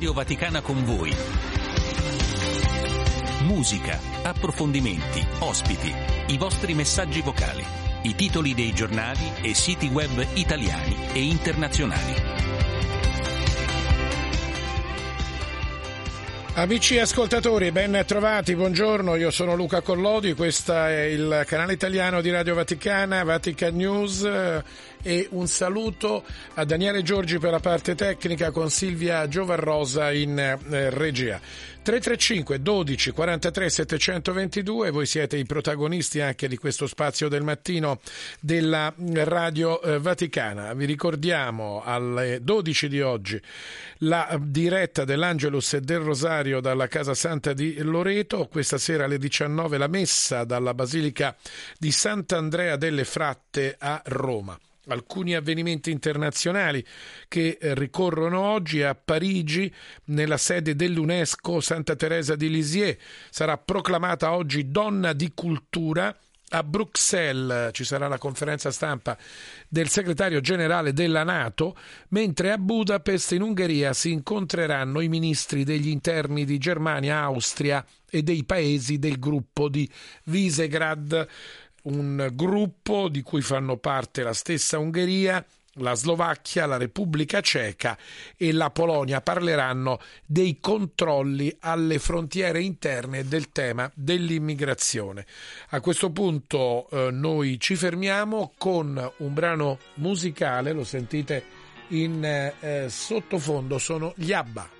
Radio Vaticana con voi. Musica, approfondimenti, ospiti, i vostri messaggi vocali, i titoli dei giornali e siti web italiani e internazionali. Amici ascoltatori, ben trovati, buongiorno, io sono Luca Collodi, questo è il canale italiano di Radio Vaticana, Vatican News e un saluto a Daniele Giorgi per la parte tecnica con Silvia Giovarrosa in eh, regia. 335 12 43 722, voi siete i protagonisti anche di questo spazio del mattino della Radio eh, Vaticana. Vi ricordiamo alle 12 di oggi la diretta dell'Angelus e del Rosario dalla Casa Santa di Loreto, questa sera alle 19 la messa dalla Basilica di Sant'Andrea delle Fratte a Roma alcuni avvenimenti internazionali che eh, ricorrono oggi a Parigi nella sede dell'UNESCO Santa Teresa di Lisieux. Sarà proclamata oggi donna di cultura a Bruxelles. Ci sarà la conferenza stampa del segretario generale della Nato, mentre a Budapest in Ungheria si incontreranno i ministri degli interni di Germania, Austria e dei paesi del gruppo di Visegrad un gruppo di cui fanno parte la stessa Ungheria, la Slovacchia, la Repubblica Ceca e la Polonia parleranno dei controlli alle frontiere interne del tema dell'immigrazione. A questo punto eh, noi ci fermiamo con un brano musicale, lo sentite in eh, sottofondo, sono gli Abba.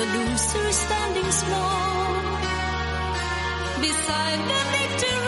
The loser standing small beside the victory.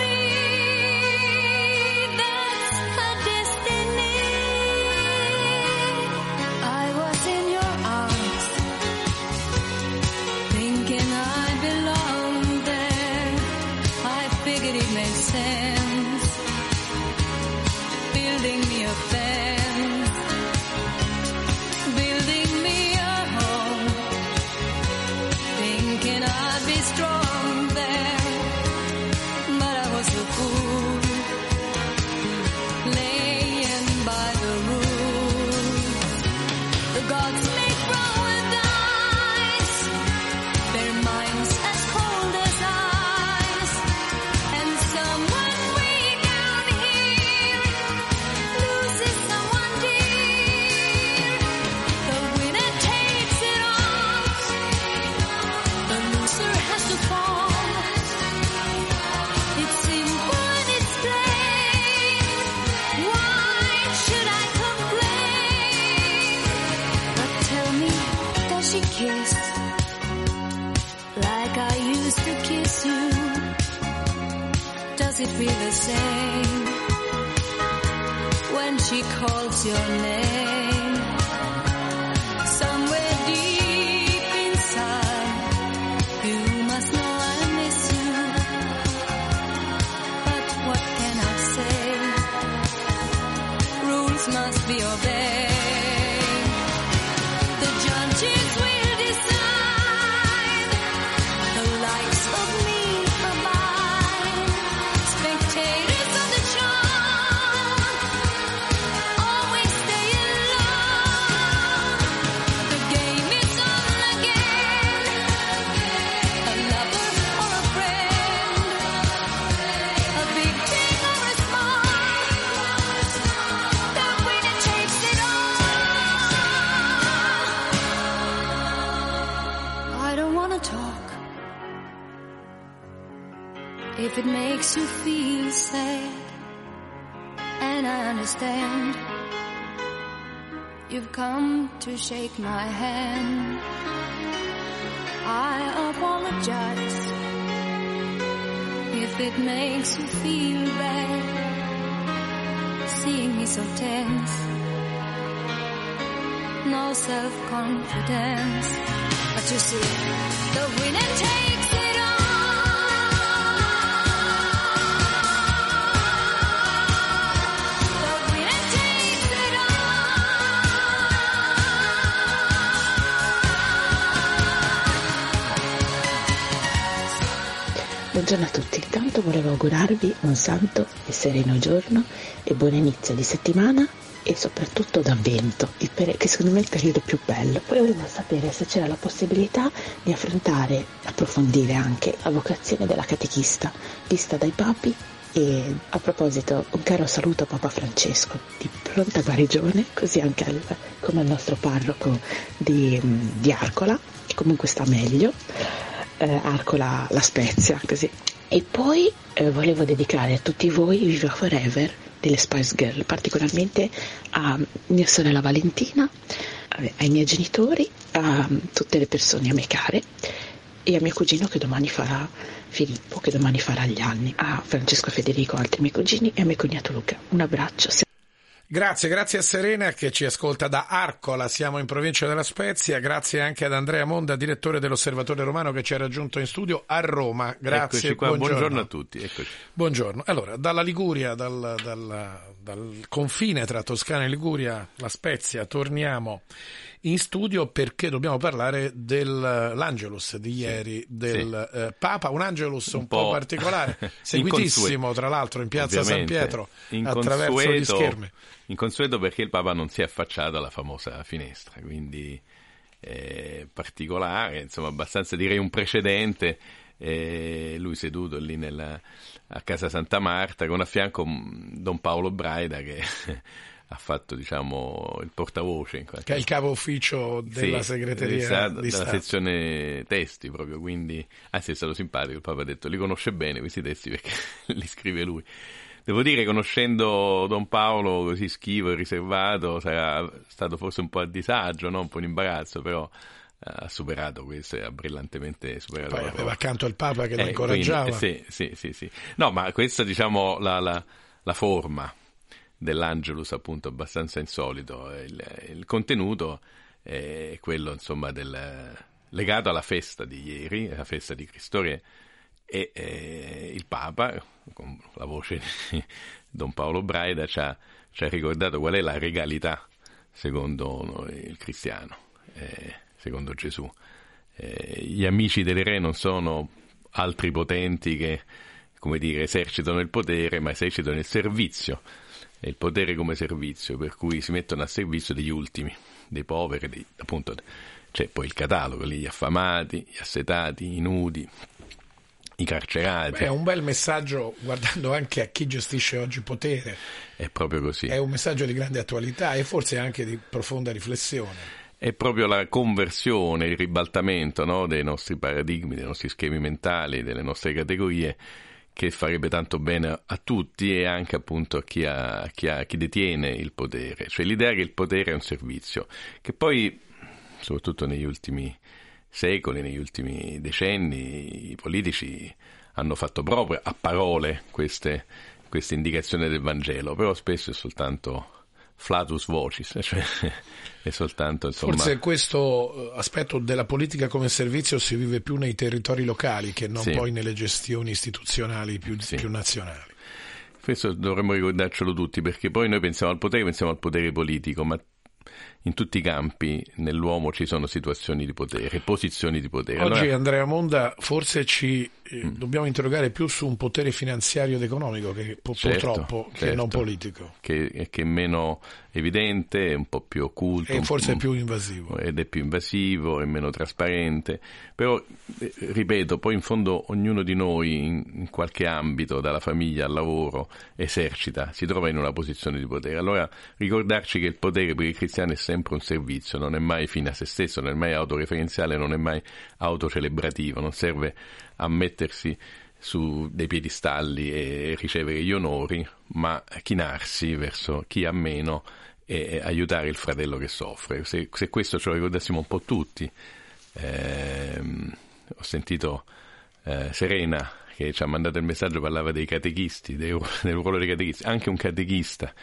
Shake my hand. I apologize if it makes you feel bad, seeing me so tense. No self-confidence, but you see, the winner takes Buongiorno a tutti, intanto volevo augurarvi un santo e sereno giorno e buon inizio di settimana e soprattutto d'avvento, che secondo me è il periodo più bello. Poi volevo sapere se c'era la possibilità di affrontare, approfondire anche la vocazione della catechista vista dai papi. E a proposito un caro saluto a Papa Francesco di pronta guarigione, così anche al- come al nostro parroco di, di Arcola, che comunque sta meglio eh, Arcola la Spezia, così. E poi eh, volevo dedicare a tutti voi Viva Forever delle Spice Girl, particolarmente a mia sorella Valentina, eh, ai miei genitori, a tutte le persone a me care e a mio cugino che domani farà Filippo, che domani farà gli anni, a Francesco Federico, altri miei cugini e a mio cognato Luca. Un abbraccio. Grazie, grazie a Serena che ci ascolta da Arcola, siamo in provincia della Spezia, grazie anche ad Andrea Monda, direttore dell'Osservatore Romano che ci ha raggiunto in studio a Roma. Grazie, buongiorno. buongiorno a tutti. Eccoci. Buongiorno. Allora, dalla Liguria, dal, dal- dal confine tra Toscana e Liguria, la Spezia, torniamo in studio perché dobbiamo parlare dell'Angelus di ieri del eh, Papa, un Angelus un, Un po', po' particolare, seguitissimo inconsueto. tra l'altro in piazza San Ovviamente, Pietro attraverso gli inconsueto- schermi. Inconsueto perché il Papa non si è affacciato alla famosa finestra, quindi eh, particolare, insomma abbastanza direi un precedente. eh, lui seduto lì nella- a casa Santa Marta con a fianco mm, Don Paolo Braida che ha fatto diciamo il portavoce in qualche che è il capo ufficio della Sì, segreteria esatto, di della Stato. sezione testi proprio, quindi anzi è stato simpatico, il Papa ha detto li conosce bene questi testi perché li scrive lui. Devo dire, conoscendo Don Paolo così schivo e riservato, sarà stato forse un po' a disagio, no? un po' in imbarazzo, però eh, ha superato questo ha brillantemente superato Poi aveva accanto il Papa che lo Eh, incoraggiava. quindi, sì, sì, sì, sì. No, ma questa diciamo la, la- la forma dell'Angelus appunto abbastanza insolito. Il, il contenuto è quello insomma del, legato alla festa di ieri, la festa di Cristo Re e eh, il Papa, con la voce di Don Paolo Braida, ci ha, ci ha ricordato qual è la regalità secondo il cristiano, eh, secondo Gesù. Eh, gli amici del re non sono altri potenti che, come dire, esercitano il potere, ma esercitano il servizio. E il potere come servizio, per cui si mettono a servizio degli ultimi, dei poveri, dei- appunto c'è poi il catalogo, lì, gli affamati, gli assetati, i nudi, i carcerati. Beh, è un bel messaggio guardando anche a chi gestisce oggi il potere, È proprio così. è un messaggio di grande attualità e forse anche di profonda riflessione. È proprio la conversione, il ribaltamento no, dei nostri paradigmi, dei nostri schemi mentali, delle nostre categorie che farebbe tanto bene a tutti e anche appunto a chi, ha- chi ha- chi detiene il potere. Cioè l'idea che il potere è un servizio, che poi, soprattutto negli ultimi secoli, negli ultimi decenni, i politici hanno fatto proprio a parole queste, queste indicazioni del Vangelo, però spesso è soltanto flatus vocis, cioè è soltanto insomma... Forse questo eh, aspetto della politica come servizio si vive più nei territori locali che non Sì. poi nelle gestioni istituzionali più, Sì. più nazionali. Questo dovremmo ricordarcelo tutti perché poi noi pensiamo al potere, pensiamo al potere politico, ma in tutti i campi nell'uomo ci sono situazioni di potere, posizioni di potere. Oggi Allora, Mm. Andrea Monda forse ci eh, dobbiamo interrogare più su un potere finanziario ed economico che Certo, purtroppo che certo. non politico che, che meno evidente, è un po' più occulto. e forse un- più invasivo. ed è più invasivo, è meno trasparente, però eh, ripeto, poi in fondo ognuno di noi in, in qualche ambito, dalla famiglia al lavoro, esercita, si trova in una posizione di potere. Allora ricordarci che il potere per i cristiani è sempre un servizio, non è mai fine a se stesso, non è mai autoreferenziale, non è mai autocelebrativo, non serve a mettersi su dei piedistalli e ricevere gli onori, ma chinarsi verso chi ha meno e aiutare il fratello che soffre. Se, se questo ce lo ricordassimo un po' tutti, ehm, ho sentito eh, Serena che ci ha mandato il messaggio, parlava dei catechisti, del ruolo dei catechisti, anche un catechista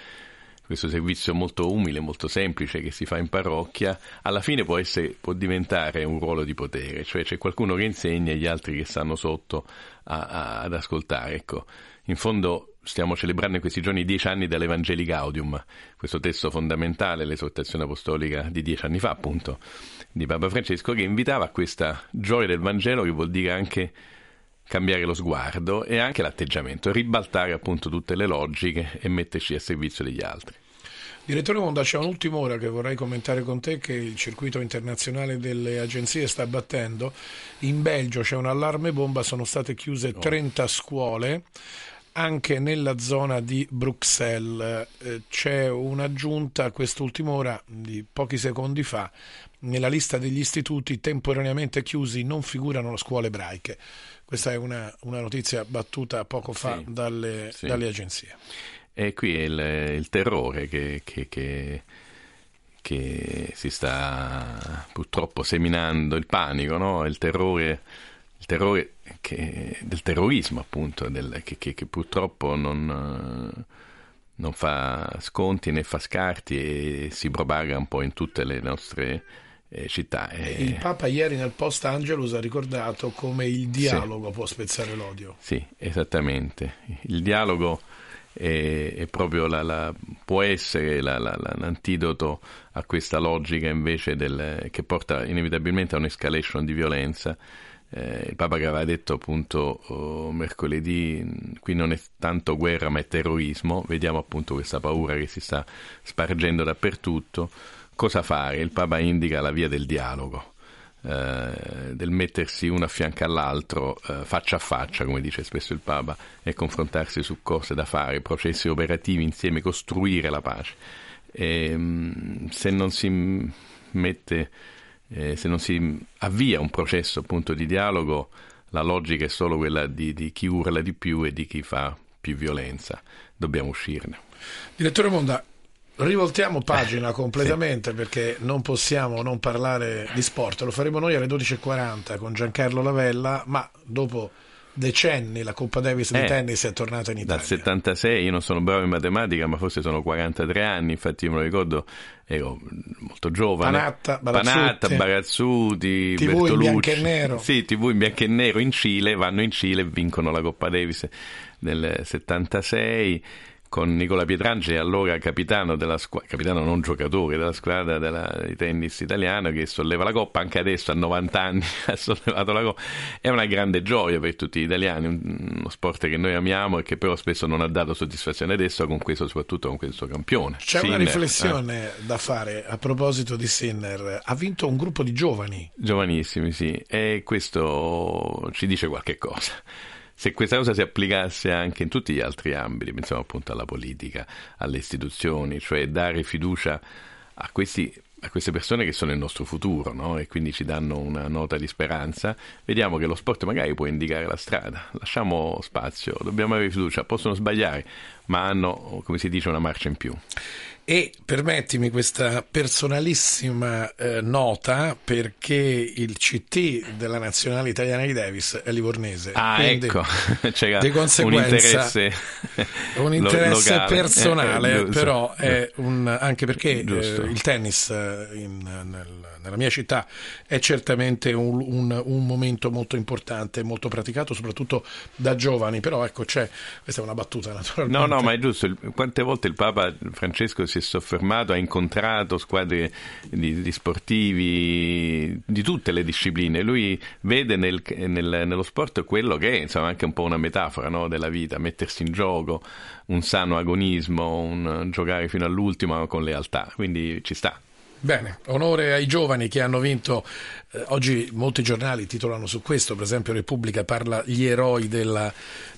questo servizio molto umile, molto semplice che si fa in parrocchia, alla fine può, essere, può diventare un ruolo di potere, cioè c'è qualcuno che insegna e gli altri che stanno sotto a, a, ad ascoltare. Ecco, in fondo stiamo celebrando in questi giorni dieci anni dell'Evangeli Gaudium, questo testo fondamentale, l'esortazione apostolica di dieci anni fa, appunto, di Papa Francesco, che invitava a questa gioia del Vangelo che vuol dire anche cambiare lo sguardo e anche l'atteggiamento, ribaltare appunto tutte le logiche e metterci a servizio degli altri. Direttore Monda, c'è un'ultima ora che vorrei commentare con te che il circuito internazionale delle agenzie sta battendo. In Belgio c'è un allarme bomba, sono state chiuse 30 scuole. Anche nella zona di Bruxelles eh, c'è un'aggiunta a quest'ultima ora di pochi secondi fa. Nella lista degli istituti temporaneamente chiusi non figurano le scuole ebraiche. Questa è una, una notizia battuta poco fa Sì, dalle, sì. dalle agenzie. E qui è il, il terrore che, che- che- che si sta purtroppo seminando, il panico, no? il terrore, il terrore che- del terrorismo appunto, del- che, che- che purtroppo non, non fa sconti né fa scarti e si propaga un po' in tutte le nostre eh, città. E- Il Papa ieri nel post Angelus ha ricordato come il dialogo può spezzare l'odio. Sì, esattamente. Il dialogo è, è proprio la, la- può essere la- l'antidoto a questa logica invece del- che porta inevitabilmente a un'escalation di violenza. Eh, il Papa che aveva detto appunto oh, mercoledì, qui non è tanto guerra ma è terrorismo, vediamo appunto questa paura che si sta spargendo dappertutto. Cosa fare? Il Papa indica la via del dialogo eh, del mettersi uno a fianco all'altro eh, faccia a faccia, come dice spesso il Papa, e confrontarsi su cose da fare, processi operativi insieme, costruire la pace. E, mh, se non si mette, eh, se non si avvia un processo appunto di dialogo, la logica è solo quella di, di chi urla di più e di chi fa più violenza. Dobbiamo uscirne. Direttore Monda, rivoltiamo pagina completamente perché non possiamo non parlare di sport. Lo faremo noi alle 12.40 con Giancarlo Lavella, ma dopo decenni la Coppa Davis di Eh, tennis è tornata in Italia. Dal 76 io non sono bravo in matematica, ma forse sono 43 anni, infatti io me lo ricordo, ero molto giovane. Panatta, Barazzuti. Panatta, Barazzuti, TV in Bertolucci. bianco e nero. Sì, TV in bianco e nero in Cile, vanno in Cile e vincono la Coppa Davis nel 76 con Nicola Pietrangeli, allora capitano della squadra, capitano non giocatore della squadra della- di tennis italiano che solleva la Coppa, anche adesso a 90 anni ha sollevato la Coppa, è una grande gioia per tutti gli italiani, un- uno sport che noi amiamo e che però spesso non ha dato soddisfazione adesso con questo, soprattutto con questo campione. C'è una Sinner, riflessione da fare a proposito di Sinner. Ha vinto un gruppo di giovani. eh, giovanissimi, sì, e questo ci dice qualche cosa. Se questa cosa si applicasse anche in tutti gli altri ambiti, pensiamo appunto alla politica, alle istituzioni, cioè dare fiducia a, questi, a queste persone che sono il nostro futuro no? e quindi ci danno una nota di speranza, vediamo che lo sport magari può indicare la strada. Lasciamo spazio, dobbiamo avere fiducia, possono sbagliare, ma hanno, come si dice, una marcia in più. E permettimi questa personalissima eh, nota perché il CT della nazionale italiana di Davis è livornese. Ah, Quindi, ecco, c'era di un conseguenza, interesse, un interesse lo- personale, Eh, eh, però è un, anche perché eh, il tennis eh, in- nel- nella mia città è certamente un, un- un momento molto importante, molto praticato, soprattutto da giovani. Però ecco, c'è questa è una battuta naturalmente. No, no, ma è giusto. Quante volte il Papa Francesco si è soffermato, ha incontrato squadre di, di sportivi di tutte le discipline. Lui vede nel- nel- nello sport quello che è, insomma, anche un po' una metafora no, della vita, mettersi in gioco, un sano agonismo, un giocare fino all'ultimo con lealtà. Quindi ci sta. Bene, onore ai giovani che hanno vinto. eh, oggi molti giornali titolano su questo, per esempio Repubblica parla gli eroi della,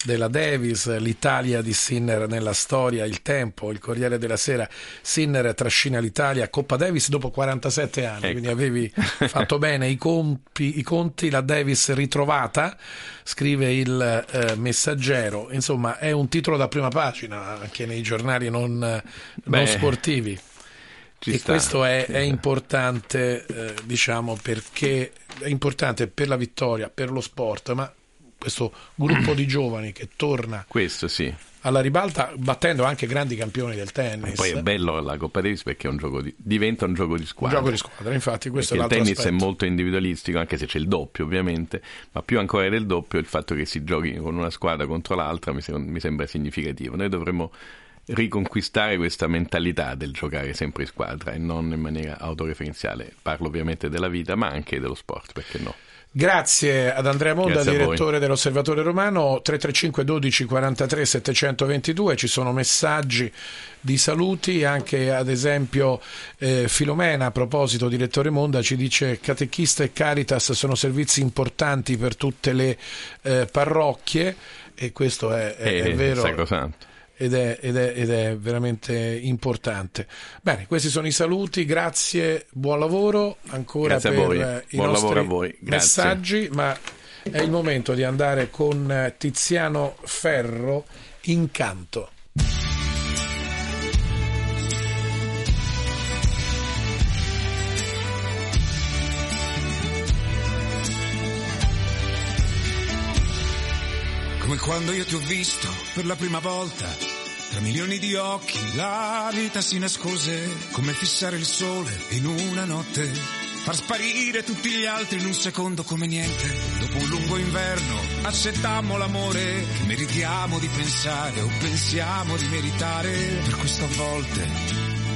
della Davis, l'Italia di Sinner nella storia, il tempo, il Corriere della Sera, Sinner trascina l'Italia, Coppa Davis dopo 47 anni, Ecco. quindi avevi fatto bene i, compi- i conti, la Davis ritrovata, scrive il eh, messaggero, insomma è un titolo da prima pagina anche nei giornali non, non sportivi. Ci E sta, questo è, è importante, eh, diciamo, perché è importante per la vittoria, per lo sport, ma questo gruppo di giovani che torna Questo sì. alla ribalta battendo anche grandi campioni del tennis. Poi è bello la Coppa Davis perché è un gioco di- diventa un gioco di un squadra. gioco di squadra, infatti questo Perché è il l'altro tennis aspetto. è molto individualistico, anche se c'è il doppio ovviamente, ma più ancora del doppio il fatto che si giochi con una squadra contro l'altra mi, sem- mi sembra significativo. Noi dovremmo riconquistare questa mentalità del giocare sempre in squadra e non in maniera autoreferenziale. Parlo ovviamente della vita, ma anche dello sport, perché no? Grazie ad Andrea Monda, direttore dell'Osservatore Romano, 335 12 43 722, ci sono messaggi di saluti, anche ad esempio eh, Filomena a proposito, direttore Monda, ci dice Catechista e Caritas sono servizi importanti per tutte le eh, parrocchie e questo è, è- è È vero sacrosanto. Ed è, ed, è, ed è veramente importante. Bene, questi sono i saluti, grazie, buon lavoro ancora Grazie per eh, i Buon nostri messaggi, ma è il momento di andare con eh, Tiziano Ferro, Incanto. Come quando io ti ho visto per la prima volta, tra milioni di occhi la vita si nascose, come fissare il sole in una notte, far sparire tutti gli altri in un secondo come niente. Dopo un lungo inverno accettammo l'amore che meritiamo di pensare o pensiamo di meritare, per questo a volte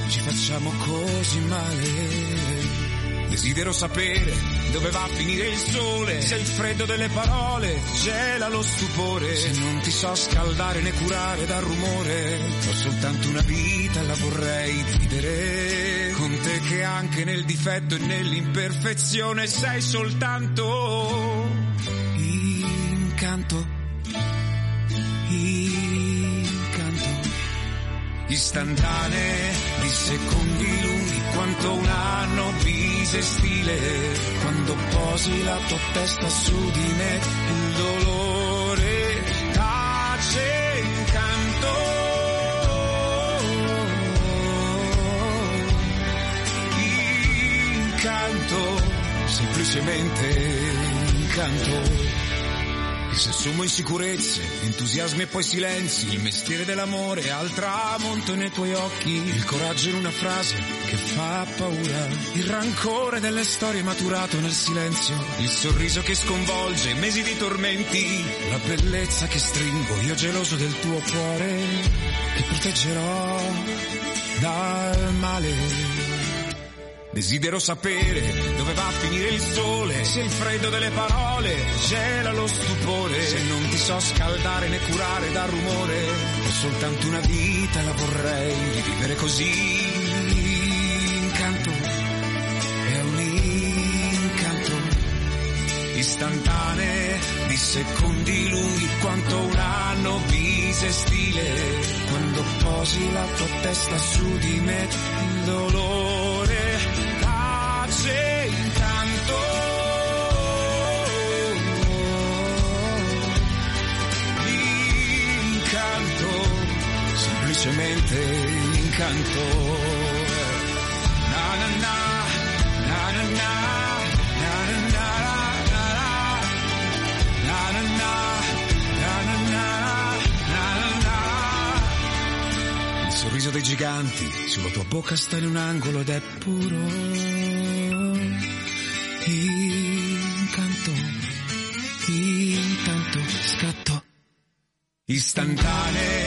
ci facciamo così male. Desidero sapere dove va a finire il sole, se il freddo delle parole gela lo stupore, se non ti so scaldare né curare dal rumore, ho soltanto una vita, la vorrei vivere. Con te che anche nel difetto e nell'imperfezione sei soltanto incanto, incanto. Istantanee di secondi lunghi quanto un anno bisestile quando posi la tua testa su di me il dolore tace incanto incanto semplicemente incanto se assumo insicurezze, entusiasmi e poi silenzi, il mestiere dell'amore al tramonto nei tuoi occhi, il coraggio in una frase che fa paura, il rancore delle storie maturato nel silenzio, il sorriso che sconvolge mesi di tormenti, la bellezza che stringo io geloso del tuo cuore, che proteggerò dal male. Desidero sapere dove va a finire il sole, se il freddo delle parole gela lo stupore, se non ti so scaldare né curare dal rumore, ho soltanto una vita, la vorrei vivere così. Incanto, è un incanto, istantanee di secondi lunghi quanto un anno bisestile, quando posi la tua testa su di me, dolore semplicemente incanto. Na na na, na na na, na na na. Il sorriso dei giganti sulla tua bocca sta in un angolo ed è puro incanto, intanto scatto. Istantanee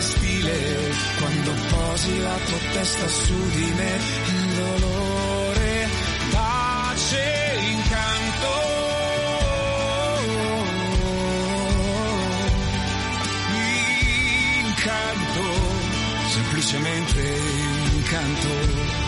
bisestile quando posi la tua testa su di me il dolore pace incanto incanto dolce mentre incanto.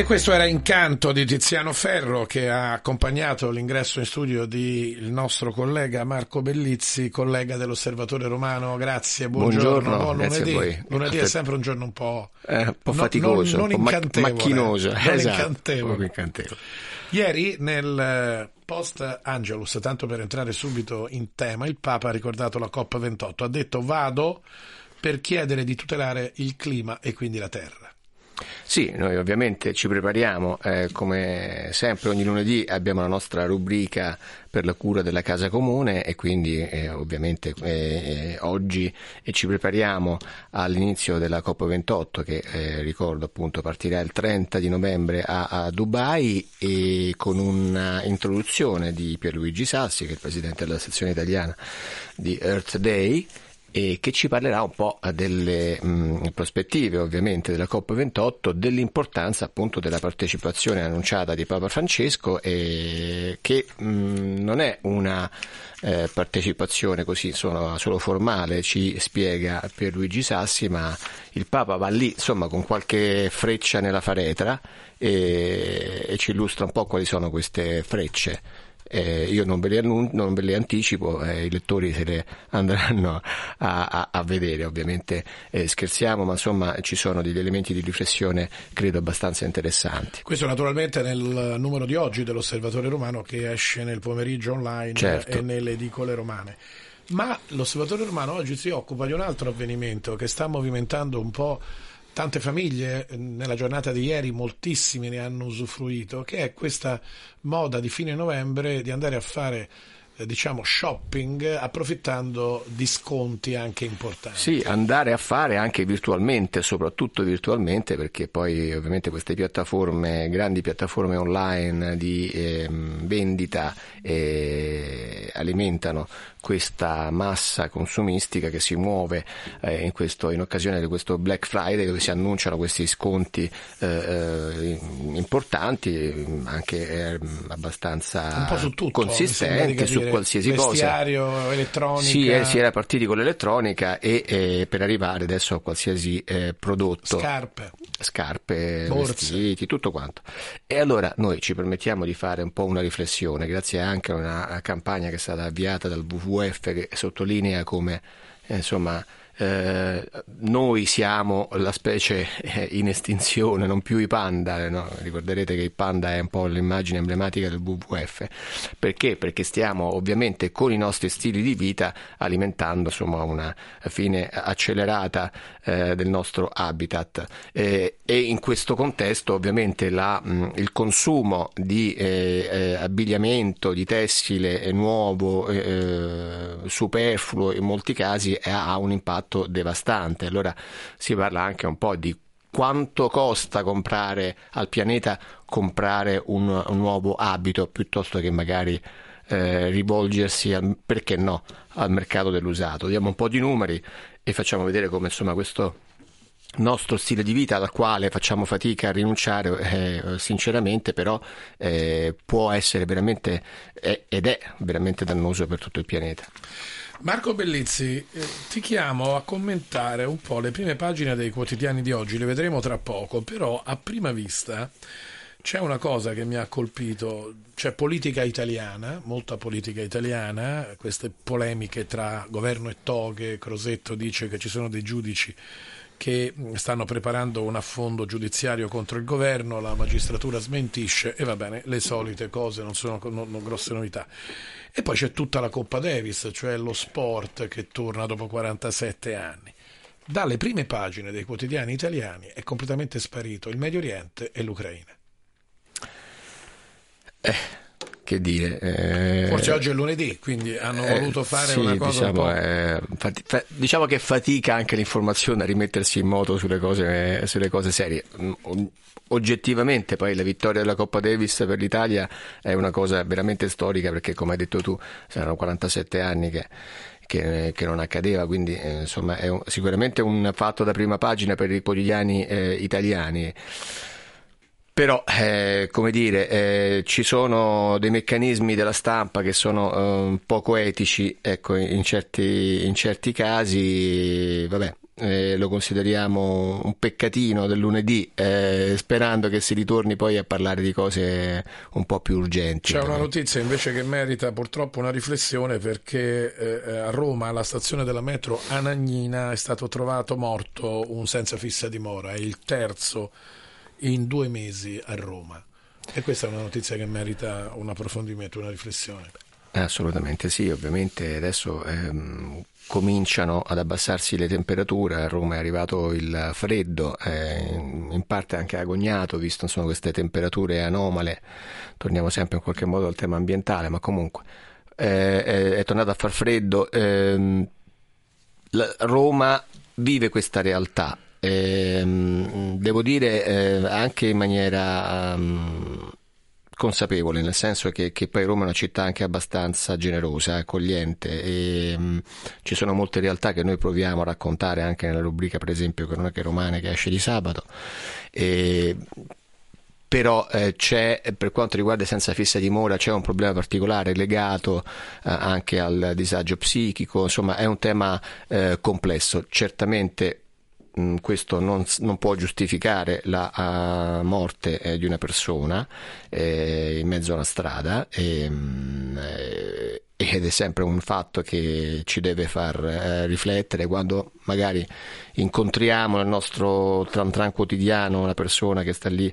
E questo era Incanto di Tiziano Ferro che ha accompagnato l'ingresso in studio di il nostro collega Marco Bellizzi, collega dell'Osservatore Romano. Grazie, buongiorno. Buongiorno, a lunedì. Lunedì è sempre un giorno un po', Eh, un po' no- faticoso, non, non ma- incantevole. macchinoso. Non esatto, incantevole. incantevole. Ieri nel eh, post Angelus, tanto per entrare subito in tema, il Papa ha ricordato la COP28, ha detto vado per chiedere di tutelare il clima e quindi la terra. Sì, noi ovviamente ci prepariamo, eh, come sempre ogni lunedì abbiamo la nostra rubrica per la cura della casa comune e quindi eh, ovviamente eh, eh, oggi eh, ci prepariamo all'inizio della COP28 che eh, ricordo appunto partirà il 30 di novembre a, a Dubai e con un'introduzione di Pierluigi Sassi che è il presidente della sezione italiana di Earth Day e che ci parlerà un po' delle mh, prospettive ovviamente della COP28, dell'importanza appunto della partecipazione annunciata di Papa Francesco e che mh, non è una eh, partecipazione così solo, solo formale, ci spiega Pierluigi Sassi, ma il Papa va lì insomma con qualche freccia nella faretra e, e ci illustra un po' quali sono queste frecce. Eh, io non ve le, annun- non ve le anticipo, eh, i lettori se le andranno a, a- a vedere, ovviamente eh, scherziamo, ma insomma ci sono degli elementi di riflessione credo abbastanza interessanti. Questo naturalmente nel numero di oggi dell'Osservatore Romano che esce nel pomeriggio online Certo. e nelle edicole romane. Ma l'Osservatore Romano oggi si occupa di un altro avvenimento che sta movimentando un po' tante famiglie. Nella giornata di ieri moltissimi ne hanno usufruito, che è questa moda di fine novembre di andare a fare diciamo shopping approfittando di sconti anche importanti. Sì, andare a fare anche virtualmente, soprattutto virtualmente, perché poi ovviamente queste piattaforme, grandi piattaforme online di ehm, vendita eh, alimentano questa massa consumistica che si muove eh, in, questo- in occasione di questo Black Friday dove si annunciano questi sconti eh, eh, importanti, anche eh, abbastanza consistenti su. Qualsiasi cosa. Vestiario, elettronica. Sì, eh, si era partiti con l'elettronica e eh, per arrivare adesso a qualsiasi eh, prodotto, Scarpe. scarpe, Borse. vestiti, tutto quanto. E allora noi ci permettiamo di fare un po' una riflessione, grazie anche a una campagna che è stata avviata dal WWF che sottolinea come eh, insomma eh, noi siamo la specie eh, in estinzione, non più i panda. no? Ricorderete che il panda è un po' l'immagine emblematica del WWF. Perché? Perché stiamo ovviamente con i nostri stili di vita alimentando insomma, una fine accelerata eh, del nostro habitat. Eh, e in questo contesto ovviamente la, mh, il consumo di eh, eh, abbigliamento, di tessile eh, nuovo, eh, superfluo in molti casi eh, ha un impatto devastante. Allora si parla anche un po' di quanto costa comprare al pianeta comprare un, un nuovo abito piuttosto che magari eh, rivolgersi al- perché no al mercato dell'usato. Diamo un po' di numeri e facciamo vedere come insomma questo nostro stile di vita al quale facciamo fatica a rinunciare eh, sinceramente però eh, può essere veramente ed è veramente dannoso per tutto il pianeta. Marco Bellizzi, eh, ti chiamo a commentare un po' le prime pagine dei quotidiani di oggi, le vedremo tra poco, però a prima vista c'è una cosa che mi ha colpito, c'è politica italiana, molta politica italiana, queste polemiche tra governo e toghe, Crosetto dice che ci sono dei giudici che mh, stanno preparando un affondo giudiziario contro il governo, la magistratura smentisce e va bene, le solite cose, non sono non- non grosse novità. E poi c'è tutta la Coppa Davis, cioè lo sport che torna dopo 47 anni. Dalle prime pagine dei quotidiani italiani è completamente sparito il Medio Oriente e l'Ucraina. Che dire? eh, Forse oggi è lunedì, quindi hanno Eh, voluto fare sì, una cosa diciamo, un po'... eh, fati- fa- diciamo che fatica anche l'informazione a rimettersi in moto sulle cose, sulle cose serie. Mm, o- Oggettivamente poi la vittoria della Coppa Davis per l'Italia è una cosa veramente storica perché come hai detto tu saranno 47 anni che, che- che non accadeva, quindi eh, insomma è un- sicuramente un fatto da prima pagina per i quotidiani eh, italiani. Però, eh, come dire, eh, ci sono dei meccanismi della stampa che sono eh, poco etici, ecco, in certi, in certi casi, vabbè, eh, lo consideriamo un peccatino del lunedì, eh, sperando che si ritorni poi a parlare di cose un po' più urgenti. C'è una notizia invece che merita purtroppo una riflessione perché eh, a Roma, alla stazione della metro Anagnina, è stato trovato morto un senza fissa dimora, è il terzo in due mesi a Roma. E questa è una notizia che merita un approfondimento, una riflessione. Assolutamente sì, ovviamente adesso ehm, cominciano ad abbassarsi le temperature, a Roma è arrivato il freddo, eh, in parte anche agognato, visto insomma, queste temperature anomale, torniamo sempre in qualche modo al tema ambientale, ma comunque eh, è, è tornato a far freddo. la- Roma vive questa realtà, ehm, devo dire eh, anche in maniera ehm, consapevole, nel senso che, che poi Roma è una città anche abbastanza generosa, accogliente e mh, ci sono molte realtà che noi proviamo a raccontare anche nella rubrica per esempio Cronache Romane che esce di sabato. E, però eh, c'è, per quanto riguarda senza fissa dimora, c'è un problema particolare legato eh, anche al disagio psichico, insomma è un tema eh, complesso. Certamente mh, questo non, non può giustificare la ah, morte eh, di una persona eh, in mezzo alla strada e, mh, eh, ed è sempre un fatto che ci deve far eh, riflettere quando magari incontriamo nel nostro tran tran quotidiano una persona che sta lì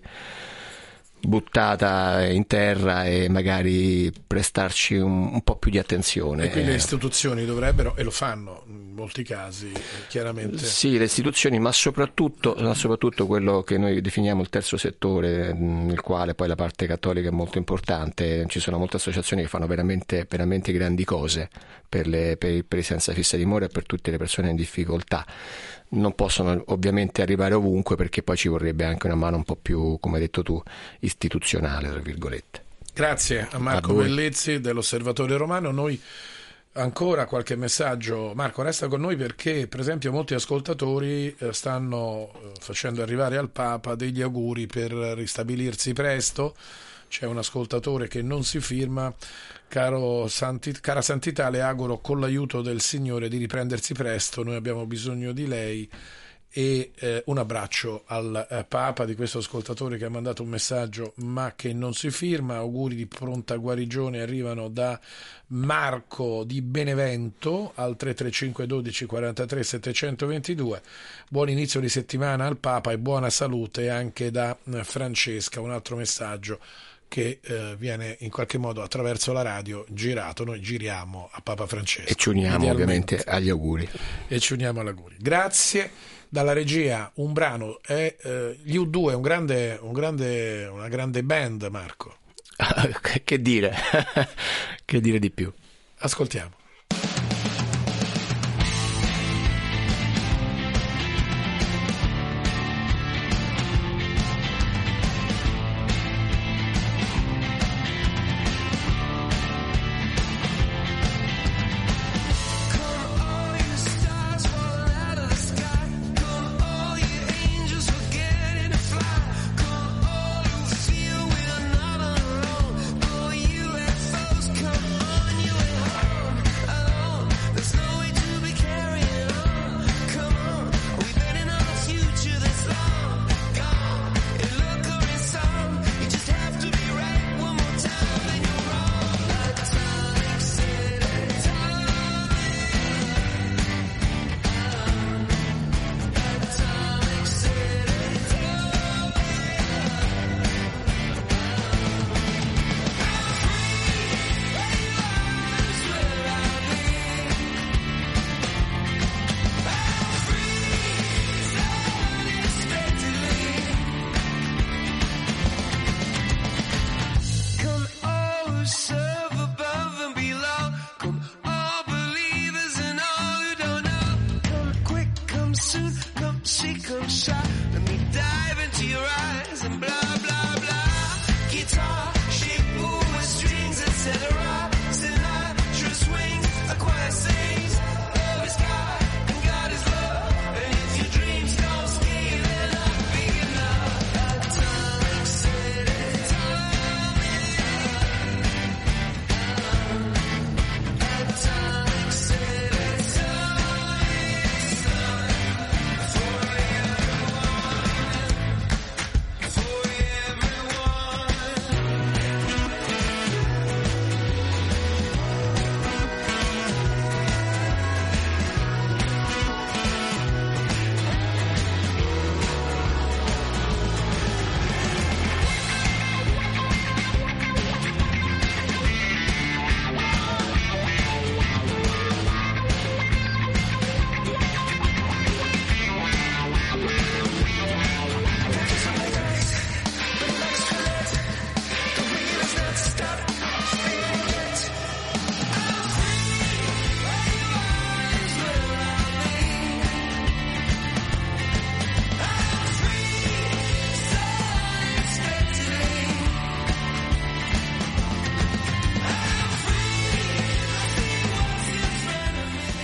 buttata in terra e magari prestarci un, un po' più di attenzione. E quindi le istituzioni dovrebbero, e lo fanno in molti casi, chiaramente. Sì, le istituzioni, ma soprattutto, ma soprattutto quello che noi definiamo il terzo settore, nel quale poi la parte cattolica è molto importante. Ci sono molte associazioni che fanno veramente, veramente grandi cose per, le- per per i senza fissa dimora e per tutte le persone in difficoltà. Non possono ovviamente arrivare ovunque perché poi ci vorrebbe anche una mano un po' più, come hai detto tu, istituzionale, tra virgolette. Grazie a Marco A. Bellezzi dell'Osservatorio Romano. Noi ancora qualche messaggio. Marco, resta con noi perché, per esempio, molti ascoltatori eh, stanno eh, facendo arrivare al Papa degli auguri per ristabilirsi presto. C'è un ascoltatore che non si firma. Santi- cara Santità, le auguro con l'aiuto del Signore di riprendersi presto. Noi abbiamo bisogno di lei e eh, un abbraccio al eh, Papa di questo ascoltatore che ha mandato un messaggio ma che non si firma. Auguri di pronta guarigione arrivano da Marco di Benevento al 335 12 43 722. Buon inizio di settimana al Papa e buona salute anche da eh, Francesca. Un altro messaggio che eh, viene in qualche modo attraverso la radio girato. Noi giriamo a Papa Francesco. E ci uniamo ovviamente agli auguri. e ci uniamo all'auguri. Grazie dalla regia, un brano è eh, gli U2, un grande, un grande, una grande band, Marco. che dire? che dire di più? Ascoltiamo.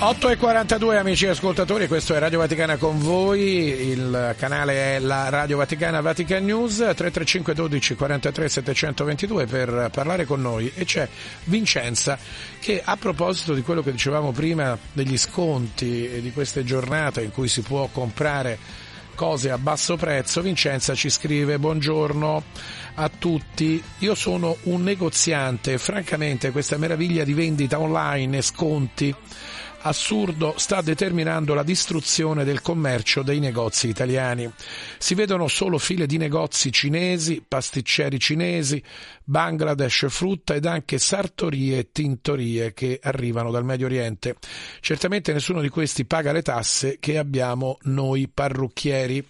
8 e 42 amici ascoltatori, questo è Radio Vaticana con voi, il canale è la Radio Vaticana Vatican News, 335 12 43 722 per parlare con noi. E c'è Vincenza che a proposito di quello che dicevamo prima degli sconti e di queste giornate in cui si può comprare cose a basso prezzo, Vincenza ci scrive buongiorno a tutti, io sono un negoziante. Francamente questa meraviglia di vendita online e sconti assurdo sta determinando la distruzione del commercio dei negozi italiani. Si vedono solo file di negozi cinesi, pasticceri cinesi, Bangladesh frutta ed anche sartorie e tintorie che arrivano dal Medio Oriente. Certamente nessuno di questi paga le tasse che abbiamo noi parrucchieri.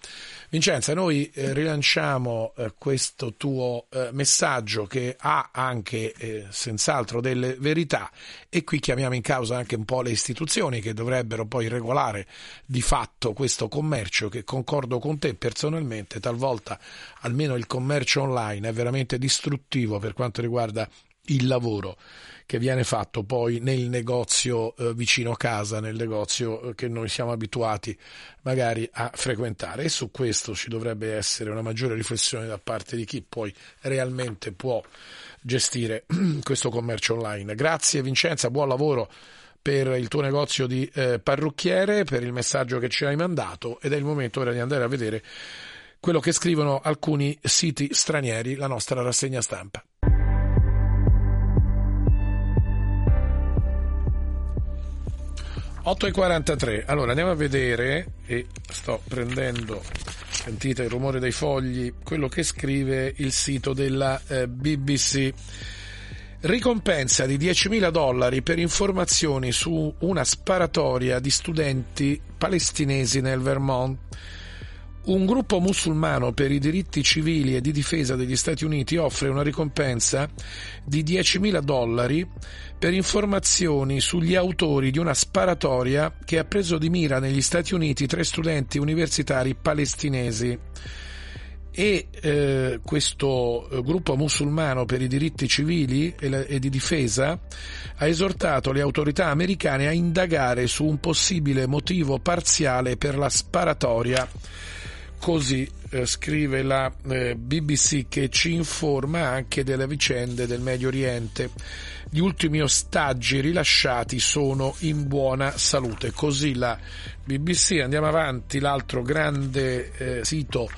Vincenza, noi eh, rilanciamo eh, questo tuo eh, messaggio che ha anche eh, senz'altro delle verità e qui chiamiamo in causa anche un po' le istituzioni che dovrebbero poi regolare di fatto questo commercio che concordo con te personalmente, talvolta almeno il commercio online è veramente distruttivo per quanto riguarda il lavoro che viene fatto poi nel negozio eh, vicino casa, nel negozio eh, che noi siamo abituati magari a frequentare e su questo ci dovrebbe essere una maggiore riflessione da parte di chi poi realmente può gestire questo commercio online. Grazie Vincenza, buon lavoro per il tuo negozio di eh, parrucchiere, per il messaggio che ci hai mandato ed è il momento ora di andare a vedere quello che scrivono alcuni siti stranieri, la nostra rassegna stampa. Otto e 43. Allora andiamo a vedere e sto prendendo, sentite il rumore dei fogli, quello che scrive il sito della eh, BBC. Ricompensa di 10.000 dollari per informazioni su una sparatoria di studenti palestinesi nel Vermont. Un gruppo musulmano per i diritti civili e di difesa degli Stati Uniti offre una ricompensa di 10.000 dollari per informazioni sugli autori di una sparatoria che ha preso di mira negli Stati Uniti tre studenti universitari palestinesi. E eh, questo eh, gruppo musulmano per i diritti civili e, la, e di difesa ha esortato le autorità americane a indagare su un possibile motivo parziale per la sparatoria Così eh, scrive la eh, BBC che ci informa anche delle vicende del Medio Oriente. Gli ultimi ostaggi rilasciati sono in buona salute. Così la BBC. Andiamo avanti, l'altro grande eh, sito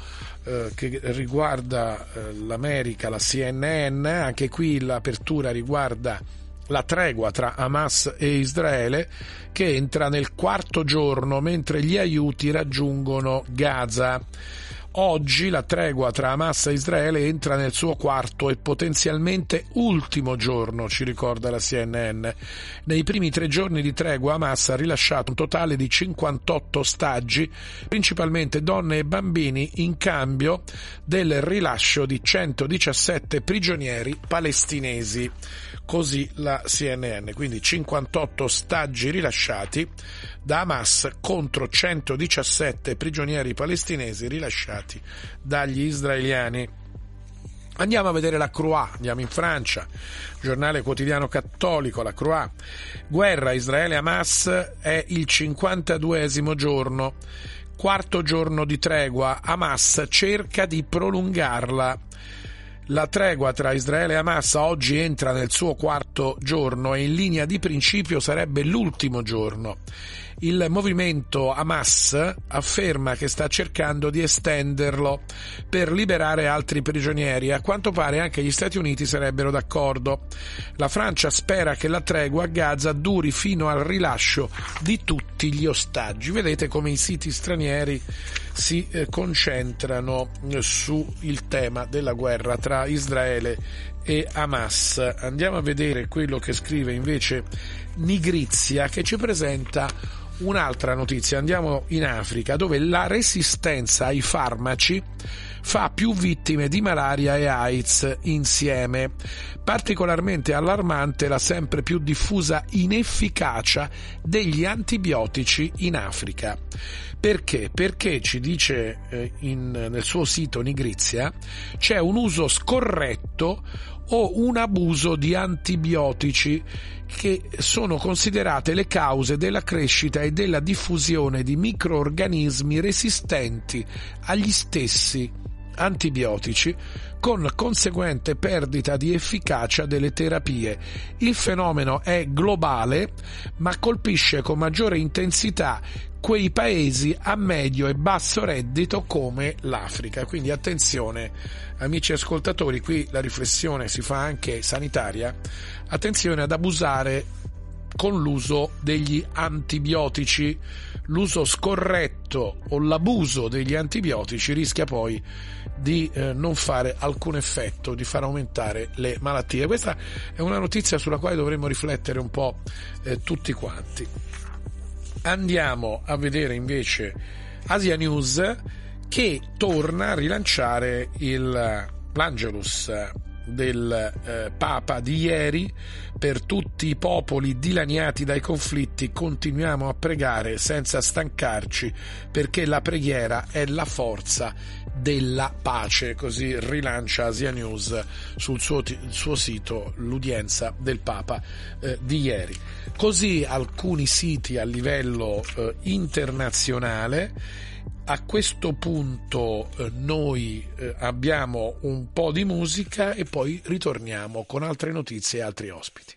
eh, che riguarda eh, l'America, la CNN, anche qui l'apertura riguarda la tregua tra Hamas e Israele che entra nel quarto giorno mentre gli aiuti raggiungono Gaza. Oggi la tregua tra Hamas e Israele entra nel suo quarto e potenzialmente ultimo giorno, ci ricorda la CNN. Nei primi tre giorni di tregua Hamas ha rilasciato un totale di 58 ostaggi, principalmente donne e bambini, in cambio del rilascio di 117 prigionieri palestinesi. Così la CNN, quindi 58 ostaggi rilasciati da Hamas contro 117 prigionieri palestinesi rilasciati dagli israeliani. Andiamo a vedere la Croix, andiamo in Francia, giornale quotidiano cattolico, la Croix. Guerra Israele-Hamas è il 52esimo giorno, quarto giorno di tregua, Hamas cerca di prolungarla. La tregua tra Israele e Hamas oggi entra nel suo quarto giorno e in linea di principio sarebbe l'ultimo giorno. Il movimento Hamas afferma che sta cercando di estenderlo per liberare altri prigionieri. A quanto pare anche gli Stati Uniti sarebbero d'accordo. La Francia spera che la tregua a Gaza duri fino al rilascio di tutti gli ostaggi. Vedete come i siti stranieri si eh, concentrano sul tema della guerra tra Israele e Hamas. Andiamo a vedere quello che scrive invece Nigrizia che ci presenta un'altra notizia. Andiamo in Africa dove la resistenza ai farmaci fa più vittime di malaria e AIDS insieme. Particolarmente allarmante la sempre più diffusa inefficacia degli antibiotici in Africa. Perché? Perché ci dice eh, in, nel suo sito Nigrizia c'è un uso scorretto o un abuso di antibiotici che sono considerate le cause della crescita e della diffusione di microorganismi resistenti agli stessi antibiotici con conseguente perdita di efficacia delle terapie. Il fenomeno è globale ma colpisce con maggiore intensità quei paesi a medio e basso reddito come l'Africa. Quindi attenzione amici ascoltatori, qui la riflessione si fa anche sanitaria, attenzione ad abusare con l'uso degli antibiotici. L'uso scorretto o l'abuso degli antibiotici rischia poi di eh, non fare alcun effetto, di far aumentare le malattie. Questa è una notizia sulla quale dovremmo riflettere un po' eh, tutti quanti. Andiamo a vedere invece Asia News che torna a rilanciare il, l'Angelus del eh, Papa di ieri per tutti i popoli dilaniati dai conflitti continuiamo a pregare senza stancarci perché la preghiera è la forza della pace. Così rilancia Asia News sul suo, suo sito l'udienza del Papa eh, di ieri. Così alcuni siti a livello eh, internazionale a questo punto eh, noi eh, abbiamo un po' di musica e poi ritorniamo con altre notizie e altri ospiti.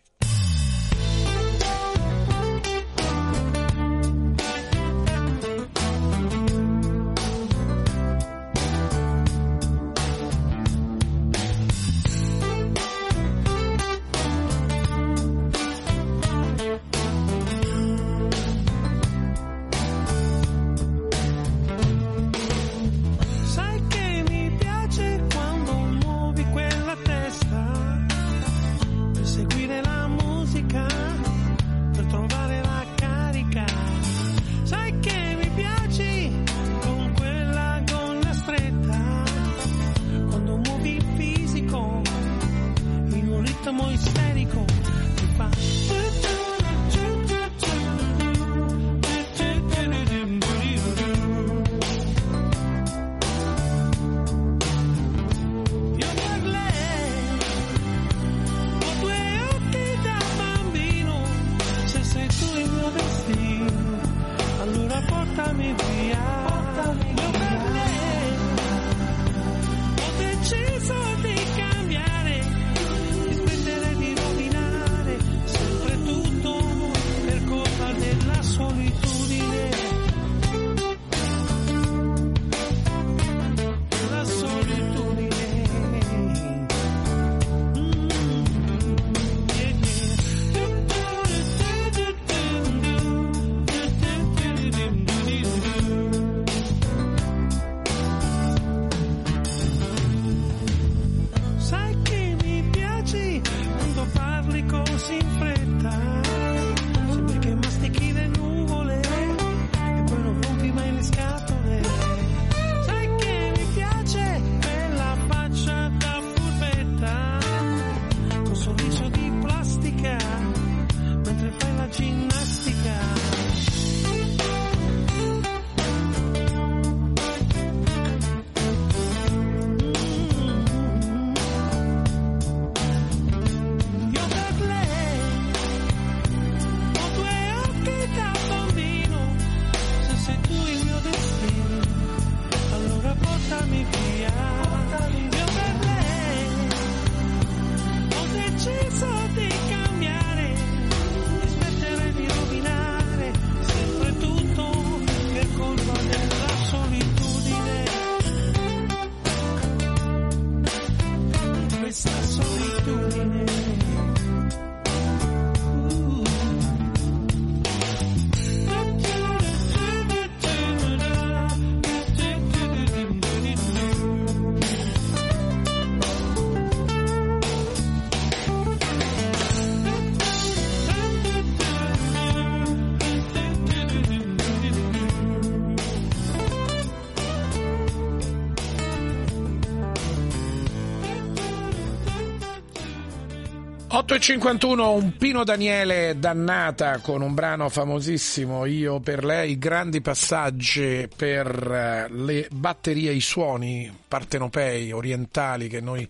8.51, un Pino Daniele dannata con un brano famosissimo, Io per lei, grandi passaggi per eh, le batterie, i suoni partenopei, orientali che noi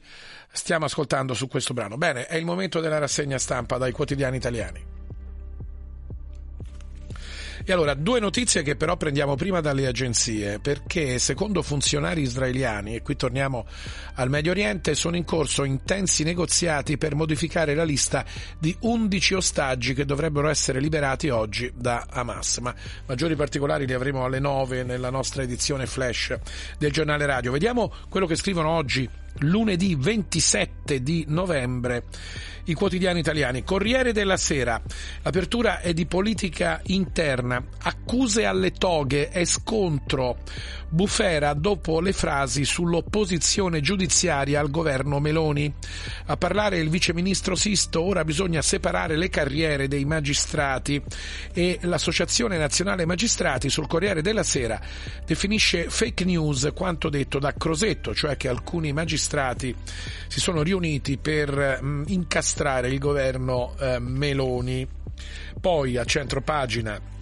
stiamo ascoltando su questo brano. Bene, è il momento della rassegna stampa dai quotidiani italiani. E allora, due notizie che però prendiamo prima dalle agenzie, perché secondo funzionari israeliani, e qui torniamo al Medio Oriente, sono in corso intensi negoziati per modificare la lista di 11 ostaggi che dovrebbero essere liberati oggi da Hamas. Ma maggiori particolari li avremo alle 9 nella nostra edizione flash del giornale radio. Vediamo quello che scrivono oggi lunedì 27 di novembre i quotidiani italiani. Corriere della Sera, l'apertura è di politica interna, accuse alle toghe e scontro. Bufera dopo le frasi sull'opposizione giudiziaria al governo Meloni. A parlare il viceministro Sisto, ora bisogna separare le carriere dei magistrati e l'Associazione Nazionale Magistrati sul Corriere della Sera definisce fake news quanto detto da Crosetto, cioè che alcuni magistrati si sono riuniti per mh, incastrare il governo eh, Meloni. Poi a centro pagina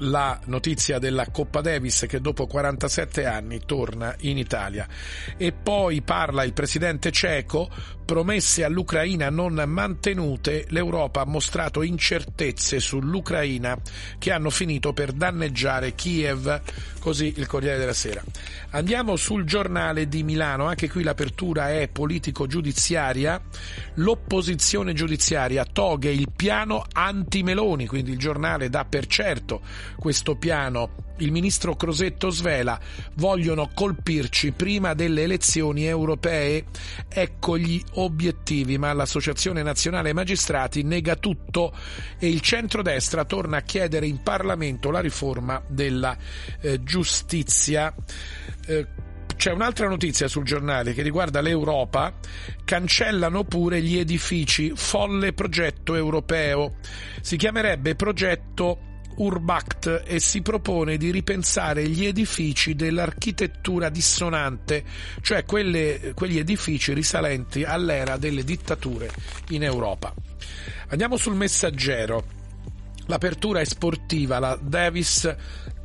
la notizia della Coppa Davis che dopo 47 anni torna in Italia. E poi parla il presidente ceco, promesse all'Ucraina non mantenute, l'Europa ha mostrato incertezze sull'Ucraina che hanno finito per danneggiare Kiev, così il Corriere della Sera. Andiamo sul giornale di Milano, anche qui l'apertura è politico-giudiziaria, l'opposizione giudiziaria toghe il piano anti-Meloni, quindi il giornale dà per certo questo piano. Il ministro Crosetto svela, vogliono colpirci prima delle elezioni europee, ecco gli obiettivi, ma l'Associazione Nazionale Magistrati nega tutto e il centrodestra torna a chiedere in Parlamento la riforma della eh, giustizia. Eh, c'è un'altra notizia sul giornale che riguarda l'Europa, cancellano pure gli edifici, folle progetto europeo. Si chiamerebbe progetto Urbact e si propone di ripensare gli edifici dell'architettura dissonante, cioè quelle, quegli edifici risalenti all'era delle dittature in Europa. Andiamo sul messaggero. L'apertura è sportiva, la Davis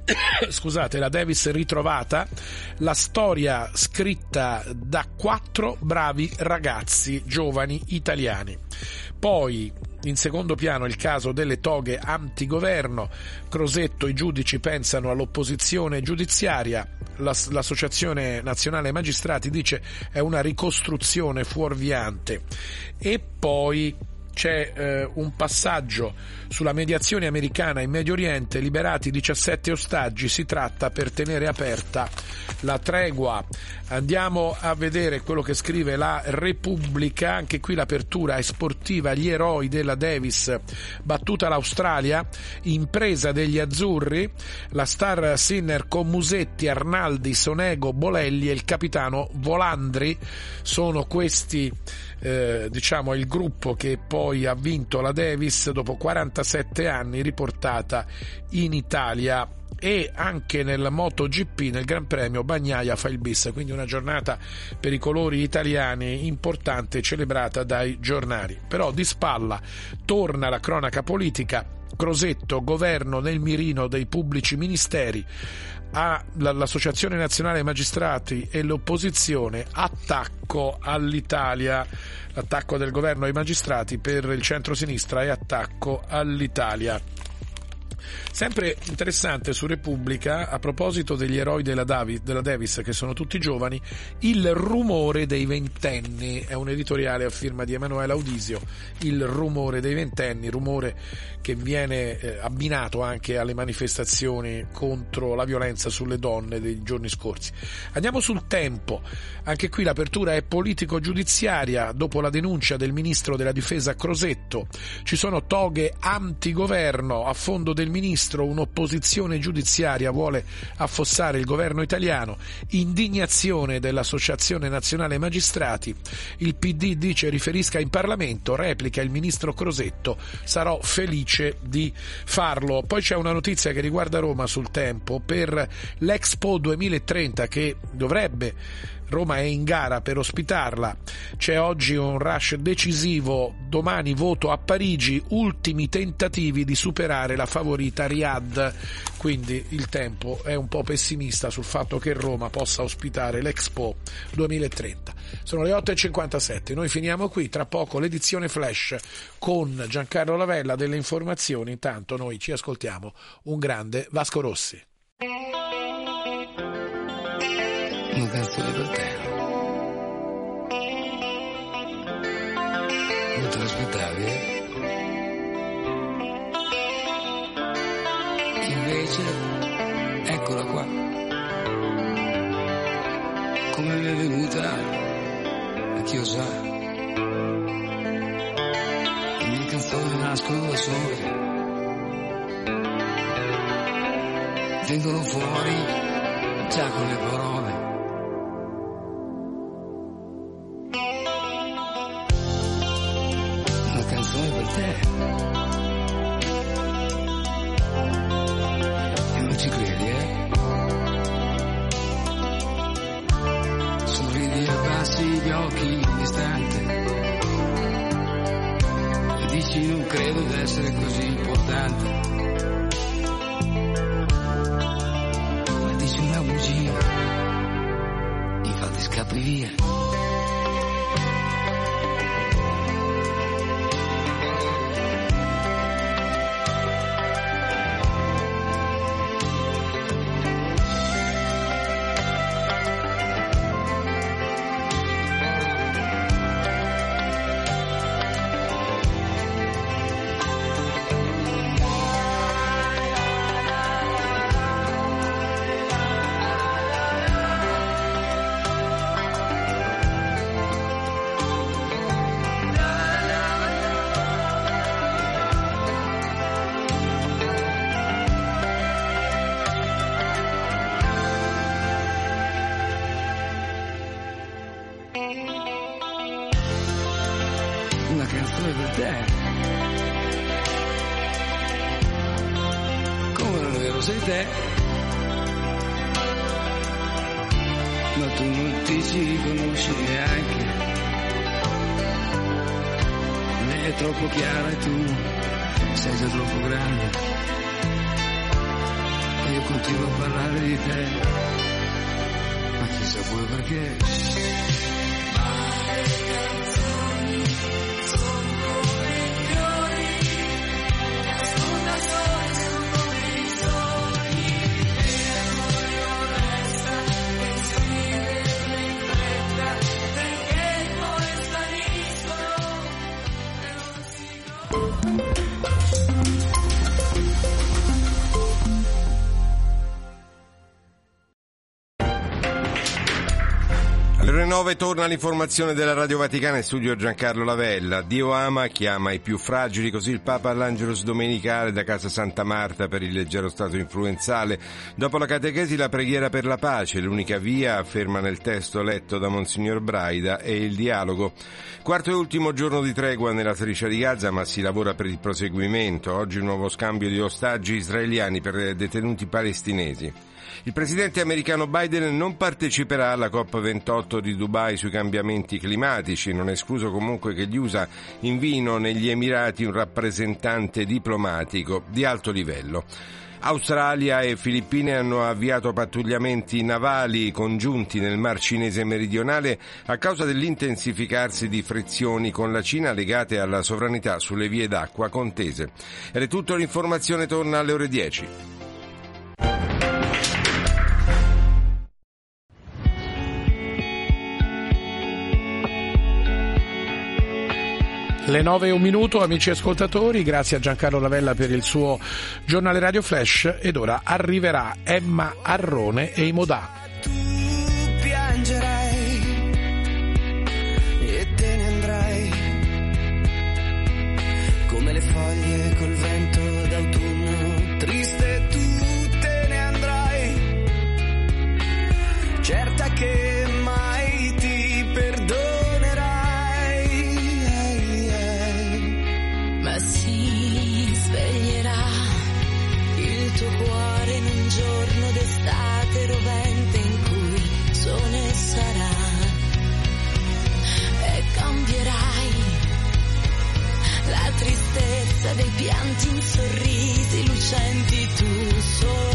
scusate, la Davis ritrovata, la storia scritta da quattro bravi ragazzi giovani italiani. Poi in secondo piano il caso delle toghe antigoverno, Crosetto i giudici pensano all'opposizione giudiziaria, l'Associazione Nazionale Magistrati dice è una ricostruzione fuorviante. E poi c'è eh, un passaggio sulla mediazione americana in Medio Oriente, liberati 17 ostaggi, si tratta per tenere aperta la tregua. Andiamo a vedere quello che scrive la Repubblica, anche qui l'apertura è sportiva, gli eroi della Davis, battuta l'Australia, impresa degli azzurri, la star Sinner con Musetti, Arnaldi, Sonego, Bolelli e il capitano Volandri, sono questi eh, diciamo il gruppo che poi ha vinto la Davis dopo 47 anni riportata in Italia. E anche nel MotoGP nel Gran Premio Bagnaia fa il bis, quindi una giornata per i colori italiani importante celebrata dai giornali. Però di spalla torna la cronaca politica, Crosetto, governo nel mirino dei pubblici ministeri, all'Associazione Nazionale Magistrati e l'opposizione, attacco all'Italia, l'attacco del governo ai magistrati per il centro-sinistra e attacco all'Italia. Sempre interessante su Repubblica, a proposito degli eroi della, Davis, della Davis, che sono tutti giovani, il rumore dei ventenni, è un editoriale a firma di Emanuele Audisio, il rumore dei ventenni, rumore che viene eh, abbinato anche alle manifestazioni contro la violenza sulle donne dei giorni scorsi. Andiamo sul tempo, anche qui l'apertura è politico-giudiziaria, dopo la denuncia del ministro della difesa Crosetto, ci sono toghe antigoverno a fondo del ministro, un'opposizione giudiziaria vuole affossare il governo italiano, indignazione dell'Associazione Nazionale Magistrati, il PD dice riferisca in Parlamento, replica il ministro Crosetto, sarò felice di farlo. Poi c'è una notizia che riguarda Roma sul tempo per l'Expo 2030 che dovrebbe Roma è in gara per ospitarla. C'è oggi un rush decisivo, domani voto a Parigi, ultimi tentativi di superare la favorita Riyadh. Quindi il tempo è un po' pessimista sul fatto che Roma possa ospitare l'Expo 2030. Sono le 8.57, noi finiamo qui, tra poco l'edizione flash con Giancarlo Lavella delle informazioni, intanto noi ci ascoltiamo un grande Vasco Rossi. Canzone per Invece, eccola qua. Come mi è venuta, a chi lo sa. Le mie canzoni nascono da sole. Vengono fuori già con le parole. Te. Ma tu non ti ci riconosci neanche. Lei è troppo chiara e tu sei già troppo grande. Io continuo a parlare di te. Ma chissà pure perché. 9 torna l'informazione della Radio Vaticana in studio Giancarlo Lavella. Dio ama, chiama i più fragili, così il Papa all'Angelus domenicale da Casa Santa Marta per il leggero stato influenzale. Dopo la catechesi la preghiera per la pace, l'unica via, afferma nel testo letto da Monsignor Braida, è il dialogo. Quarto e ultimo giorno di tregua nella striscia di Gaza, ma si lavora per il proseguimento. Oggi un nuovo scambio di ostaggi israeliani per detenuti palestinesi. Il presidente americano Biden non parteciperà alla COP28 di Dubai sui cambiamenti climatici, non è escluso comunque che gli USA invino negli Emirati un rappresentante diplomatico di alto livello. Australia e Filippine hanno avviato pattugliamenti navali congiunti nel Mar Cinese meridionale a causa dell'intensificarsi di frizioni con la Cina legate alla sovranità sulle vie d'acqua contese. Ed è tutto, l'informazione torna alle ore 10. Le 9 e un minuto, amici ascoltatori, grazie a Giancarlo Lavella per il suo giornale Radio Flash ed ora arriverà Emma Arrone e i Modà. senti tu solo.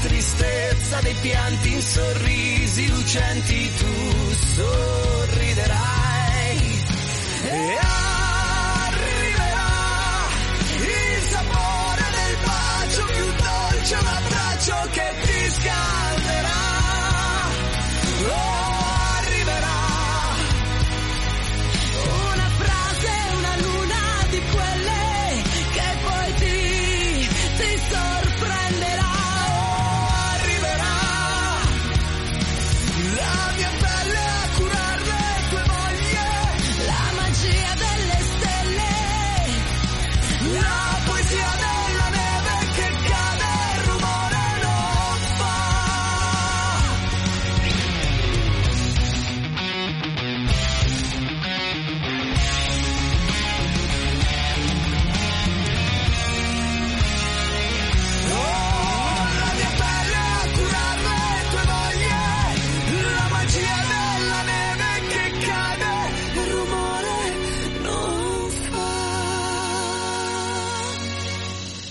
Tristezza dei pianti in sorrisi lucenti tu sorriderai. E arriverà il sapore del bacio più dolce un abbraccio che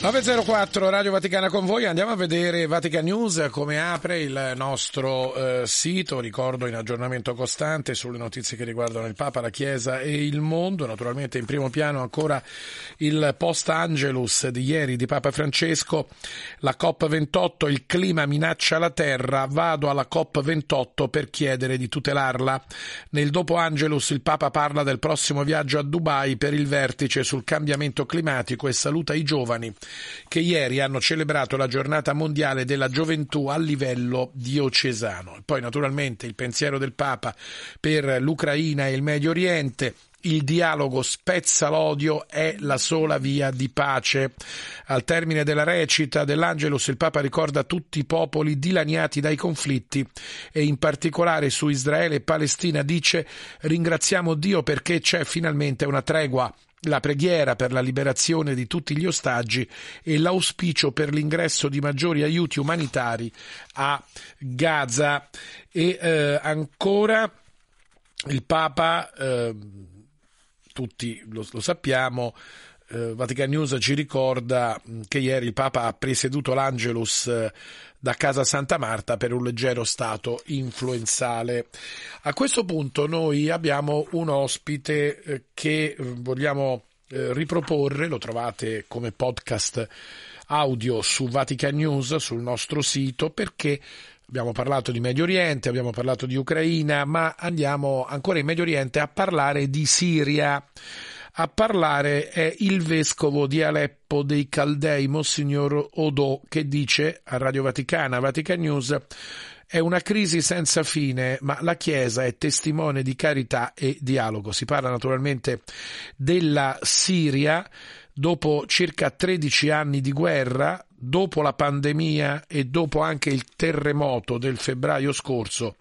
904 Radio Vaticana con voi, andiamo a vedere Vatican News come apre il nostro eh, sito, ricordo in aggiornamento costante sulle notizie che riguardano il Papa, la Chiesa e il mondo, naturalmente in primo piano ancora il post Angelus di ieri di Papa Francesco, la COP28, il clima minaccia la terra, vado alla COP28 per chiedere di tutelarla. Nel dopo Angelus il Papa parla del prossimo viaggio a Dubai per il vertice sul cambiamento climatico e saluta i giovani che ieri hanno celebrato la giornata mondiale della gioventù a livello diocesano. Poi naturalmente il pensiero del Papa per l'Ucraina e il Medio Oriente. Il dialogo spezza l'odio, è la sola via di pace. Al termine della recita dell'Angelus il Papa ricorda tutti i popoli dilaniati dai conflitti e in particolare su Israele e Palestina dice ringraziamo Dio perché c'è finalmente una tregua la preghiera per la liberazione di tutti gli ostaggi e l'auspicio per l'ingresso di maggiori aiuti umanitari a Gaza. E eh, ancora il Papa, eh, tutti lo, lo sappiamo, eh, Vatican News ci ricorda mh, che ieri il Papa ha presieduto l'Angelus eh, da casa Santa Marta per un leggero stato influenzale. A questo punto noi abbiamo un ospite eh, che eh, vogliamo riproporre, lo trovate come podcast audio su Vatican News sul nostro sito perché Abbiamo parlato di Medio Oriente, abbiamo parlato di Ucraina, ma andiamo ancora in Medio Oriente a parlare di Siria. A parlare è il vescovo di Aleppo dei Caldei, Monsignor Odò, che dice a Radio Vaticana, Vatican News, è una crisi senza fine, ma la Chiesa è testimone di carità e dialogo. Si parla naturalmente della Siria dopo circa 13 anni di guerra, dopo la pandemia e dopo anche il terremoto del febbraio scorso,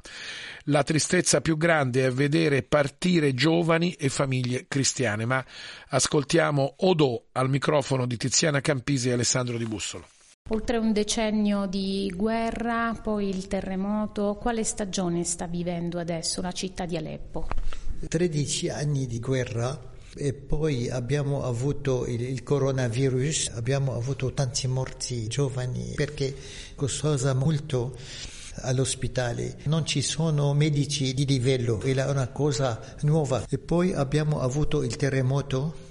la tristezza più grande è vedere partire giovani e famiglie cristiane. Ma ascoltiamo Odò al microfono di Tiziana Campisi e Alessandro Di Bussolo. Oltre un decennio di guerra, poi il terremoto, quale stagione sta vivendo adesso la città di Aleppo? 13 anni di guerra E poi abbiamo avuto il, il coronavirus, abbiamo avuto tanti morti giovani perché costosa molto all'ospedale. Non ci sono medici di livello, è una cosa nuova. E poi abbiamo avuto il terremoto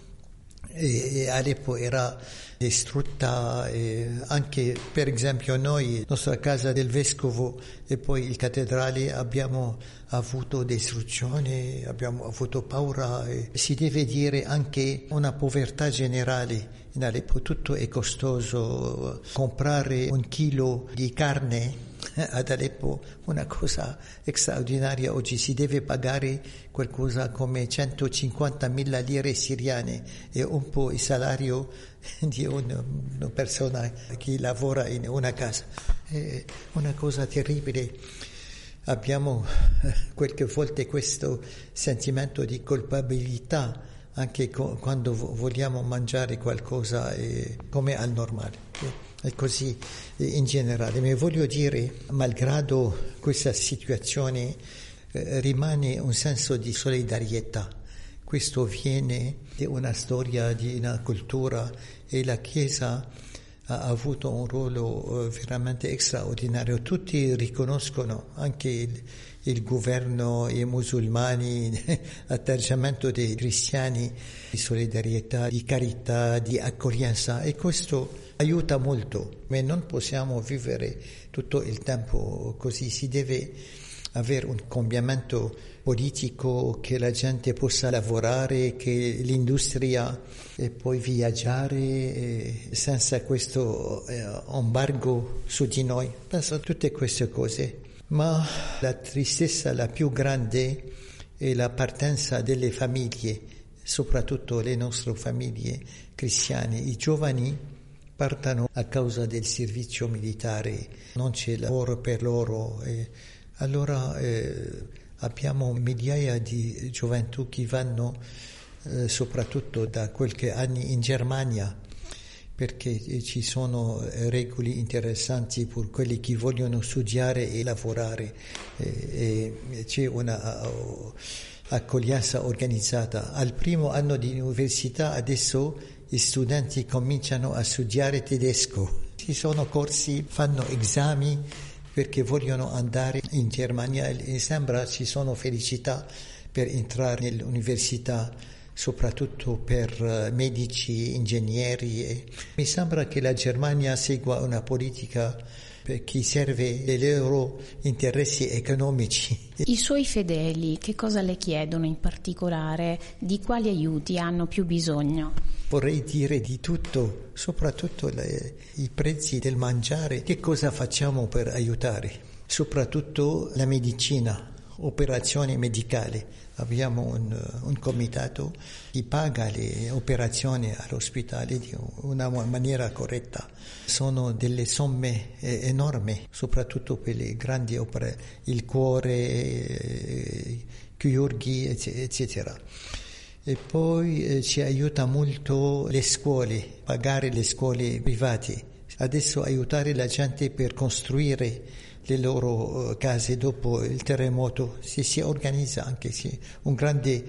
e Aleppo era distrutta e anche per esempio noi, nostra casa del vescovo e poi il cattedrale abbiamo avuto distruzione, abbiamo avuto paura e si deve dire anche una povertà generale. In Aleppo tutto è costoso, comprare un chilo di carne ad Aleppo una cosa straordinaria, oggi si deve pagare qualcosa come 150 mila lire siriane e un po' il salario di un- una persona che lavora in una casa. È una cosa terribile. Abbiamo eh, qualche volta questo sentimento di colpabilità anche co- quando vo- vogliamo mangiare qualcosa eh, come al normale. È così eh, in generale. Ma voglio dire, malgrado questa situazione, eh, rimane un senso di solidarietà. Questo viene da una storia, di una cultura e la Chiesa ha avuto un ruolo eh, veramente straordinario. Tutti riconoscono, anche il, il governo, i musulmani, l'atteggiamento dei cristiani di solidarietà, di carità, di accoglienza e questo aiuta molto, ma non possiamo vivere tutto il tempo così, si deve avere un cambiamento politico, che la gente possa lavorare, che l'industria e poi viaggiare eh, senza questo eh, embargo su di noi. Penso a tutte queste cose. Ma la tristezza la più grande è la partenza delle famiglie, soprattutto le nostre famiglie cristiane. I giovani partono a causa del servizio militare, non c'è lavoro per loro. e allora eh, abbiamo migliaia di gioventù che vanno eh, soprattutto da qualche anno in Germania perché eh, ci sono eh, regole interessanti per quelli che vogliono studiare e lavorare e, e c'è una accoglienza organizzata. Al primo anno di università adesso gli studenti cominciano a studiare tedesco. Ci sono corsi, fanno esami perché vogliono andare in Germania e sembra ci sono felicità per entrare nell'università soprattutto per eh, medici, ingegneri. Mi sembra che la Germania segua una politica che serve i loro interessi economici. I suoi fedeli che cosa le chiedono in particolare? Di quali aiuti hanno più bisogno? Vorrei dire di tutto, soprattutto le- i prezzi del mangiare. Che cosa facciamo per aiutare? Soprattutto la medicina, operazioni medicali. Abbiamo un, un comitato che paga le operazioni all'ospedale di una maniera corretta. Sono delle somme eh, enormi, soprattutto per le grandi opere, il cuore, eh, chirurghi, ecc- eccetera. E poi eh, ci aiuta molto le scuole, pagare le scuole private. Adesso aiutare la gente per costruire le loro eh, case dopo il terremoto, si, si organizza anche sì, un grande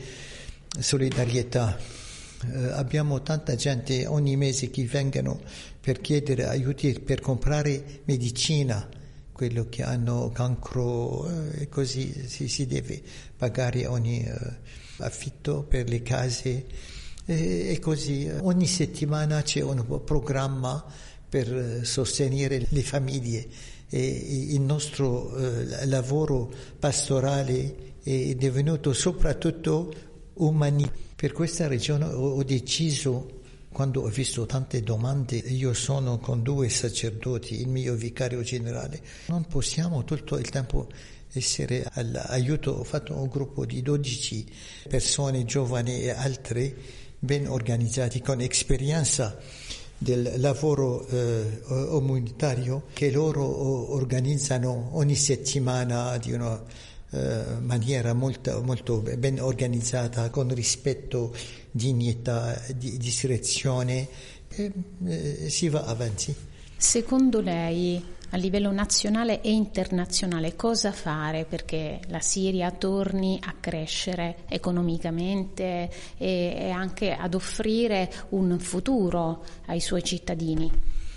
solidarietà. Eh, abbiamo tanta gente ogni mese che vengono per chiedere aiuti per comprare medicina, quello che hanno cancro eh, e così si, si deve pagare ogni eh, affitto per le case e, così ogni settimana c'è un programma per eh, sostenere le famiglie il nostro eh, lavoro pastorale è divenuto soprattutto umani. Per questa ragione ho, deciso quando ho visto tante domande, io sono con due sacerdoti, il mio vicario generale, non possiamo tutto il tempo essere all'aiuto. Ho fatto un gruppo di 12 persone giovani e altre ben organizzati con esperienza del lavoro eh, umanitario che loro organizzano ogni settimana di una eh, maniera molto, molto ben organizzata, con rispetto, dignità, di, discrezione e eh, si va avanti. Secondo lei a livello nazionale e internazionale cosa fare perché la Siria torni a crescere economicamente e, e anche ad offrire un futuro ai suoi cittadini.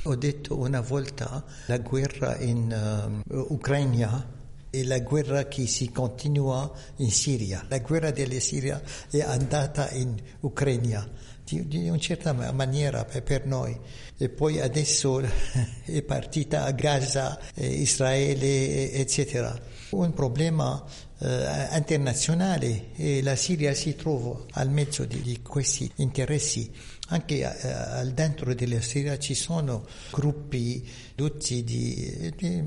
Ho detto una volta la guerra in uh, Ucraina e la guerra che si continua in Siria. La guerra della Siria è andata in Ucraina di, di una certa maniera per noi e poi adesso è partita a Gaza, Israele, eccetera. Un problema eh, internazionale e la Siria si trova al mezzo di, di questi interessi. Anche eh, al dentro della Siria ci sono gruppi tutti di, di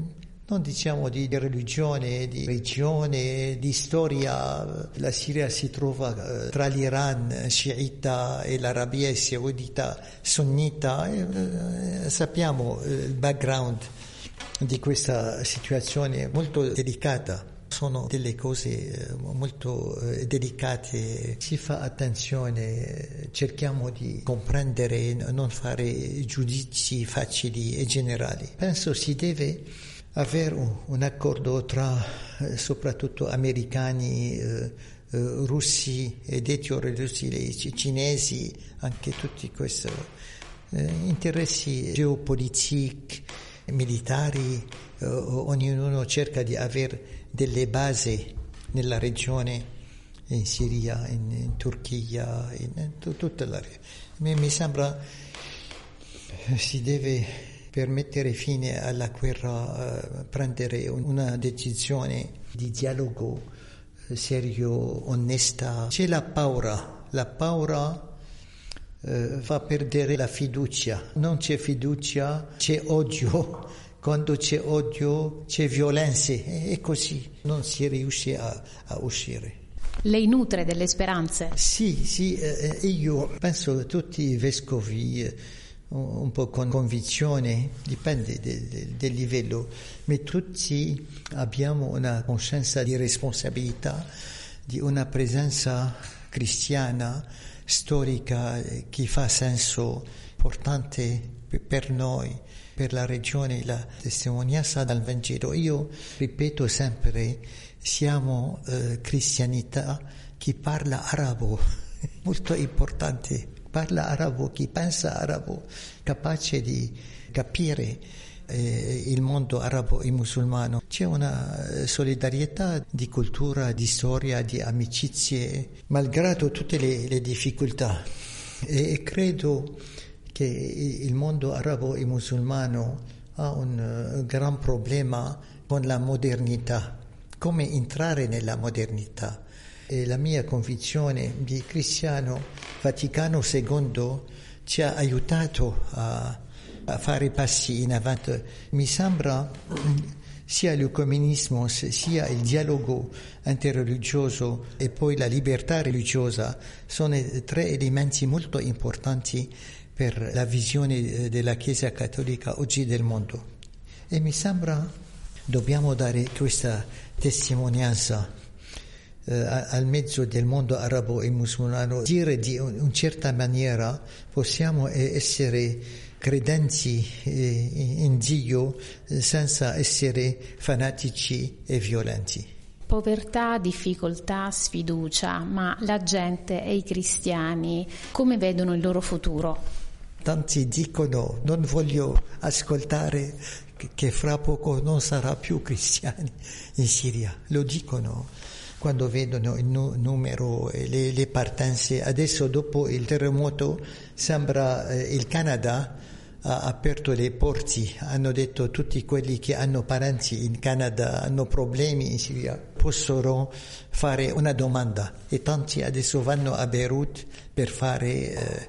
non diciamo di, religione, di regione, di storia. La Siria si trova eh, tra l'Iran sciita e l'Arabia saudita sunnita. Eh, sappiamo il background di questa situazione molto delicata. Sono delle cose molto delicate, si fa attenzione, cerchiamo di comprendere, non fare giudizi facili e generali. Penso si deve avere un, un accordo tra eh, soprattutto americani, eh, eh, russi ed etiorussi, cinesi, anche tutti questi eh, interessi geopolitici, militari, eh, ognuno cerca di avere delle basi nella regione, in Siria, in, in Turchia, in, in tutta la regione. Mi sembra si deve per mettere fine alla guerra eh, prendere una decisione di dialogo eh, serio, onesta. C'è la paura, la paura eh, fa perdere la fiducia, non c'è fiducia, c'è odio, quando c'è odio c'è violenza e così non si riesce a, a uscire. Lei nutre delle speranze? Sì, sì, eh, io penso che tutti i vescovi eh, un po' con convinzione, dipende del, del, livello, ma tutti abbiamo una coscienza di responsabilità, di una presenza cristiana, storica, che fa senso importante per noi, per la regione, la testimonianza dal Vangelo. Io ripeto sempre, siamo eh, cristianità che parla arabo, molto importante parla arabo, chi pensa arabo, capace di capire eh, il mondo arabo e musulmano. C'è una eh, solidarietà di cultura, di storia, di amicizie, malgrado tutte le, le difficoltà. E, e credo che il mondo arabo e musulmano ha un uh, gran problema con la modernità, come entrare nella modernità e la mia convinzione di cristiano Vaticano II ci ha aiutato a, a fare passi in avanti. Mi sembra sia l'ecumenismo sia il dialogo interreligioso e poi la libertà religiosa sono tre elementi molto importanti per la visione della Chiesa cattolica oggi del mondo. E mi sembra dobbiamo dare questa testimonianza eh, al mezzo del mondo arabo e musulmano, dire di una certa maniera possiamo essere credenti eh, in Dio eh, senza essere fanatici e violenti. Povertà, difficoltà, sfiducia, ma la gente e i cristiani come vedono il loro futuro? Tanti dicono non voglio ascoltare che fra poco non sarà più cristiani in Siria, lo dicono quando vedono il nu- numero e le, le, partenze. Adesso dopo il terremoto sembra eh, il Canada ha aperto le porte, hanno detto tutti quelli che hanno parenti in Canada, hanno problemi in Siria, possono fare una domanda e tanti adesso vanno a Beirut per fare eh,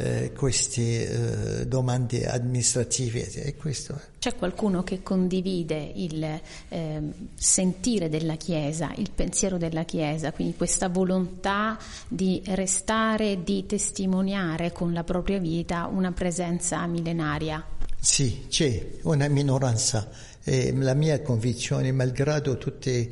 eh, queste eh, domande amministrative e questo. C'è qualcuno che condivide il eh, sentire della Chiesa, il pensiero della Chiesa, quindi questa volontà di restare, di testimoniare con la propria vita una presenza millenaria? Sì, c'è una minoranza. la mia convinzione, malgrado tutte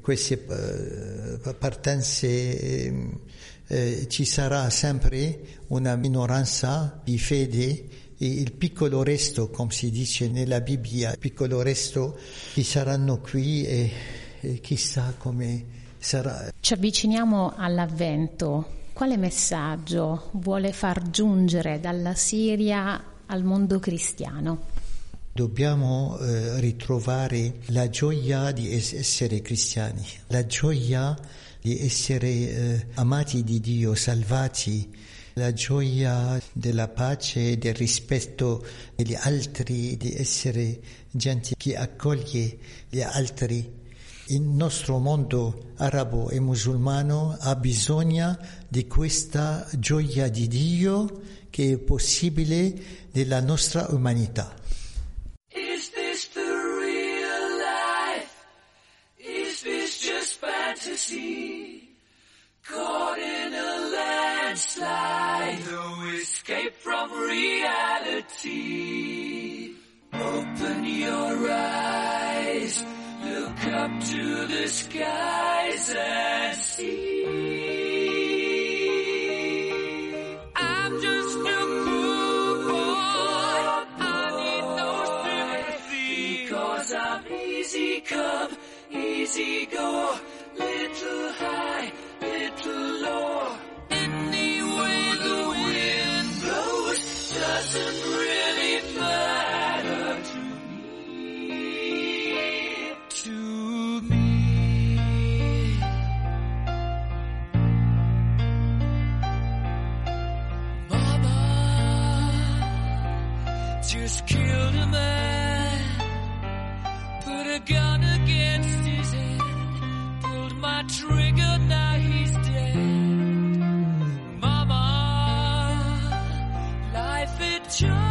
queste uh, partenze ehm, eh, ci sarà sempre una minoranza di fede e il piccolo resto, come si dice nella Bibbia, il piccolo resto che saranno qui e, e chissà come sarà. Ci avviciniamo all'avvento. Quale messaggio vuole far giungere dalla Siria al mondo cristiano? Dobbiamo eh, ritrovare la gioia di es- essere cristiani, la gioia di essere eh, amati di Dio, salvati, la gioia della pace del rispetto degli altri, di essere gente che accoglie gli altri. Il nostro mondo arabo e musulmano ha bisogno di questa gioia di Dio che è possibile nella nostra umanità. Caught in a landslide, no escape from reality. Open your eyes, look up to the skies and see. I'm just a poor boy. I need no. Because I'm easy easy go. Little high, little low. The wind blows doesn't really matter to me. To me. Mama just killed a man, put a gun against my trigger, now he's dead. Mama, life just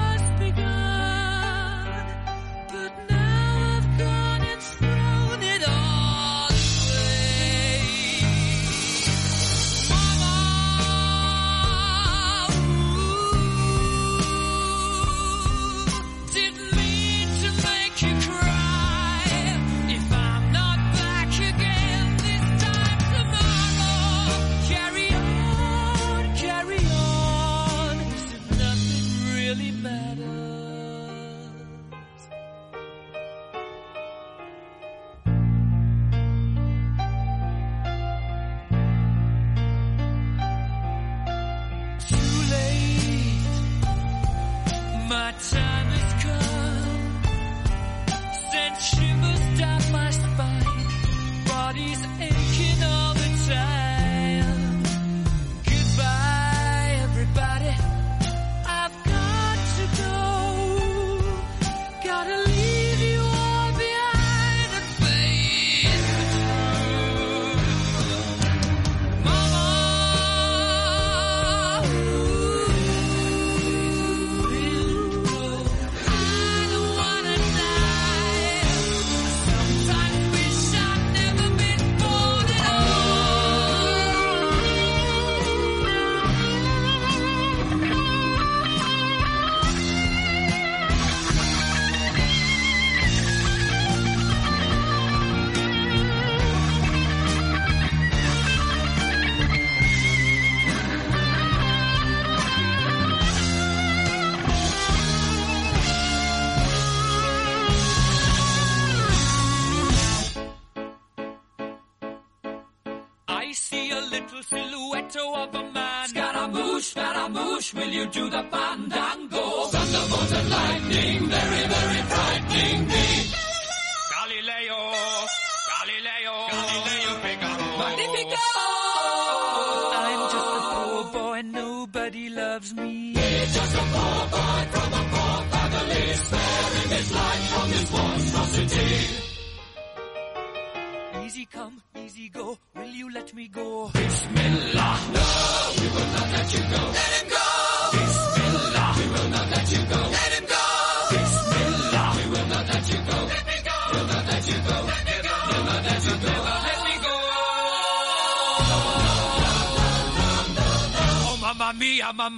will you do the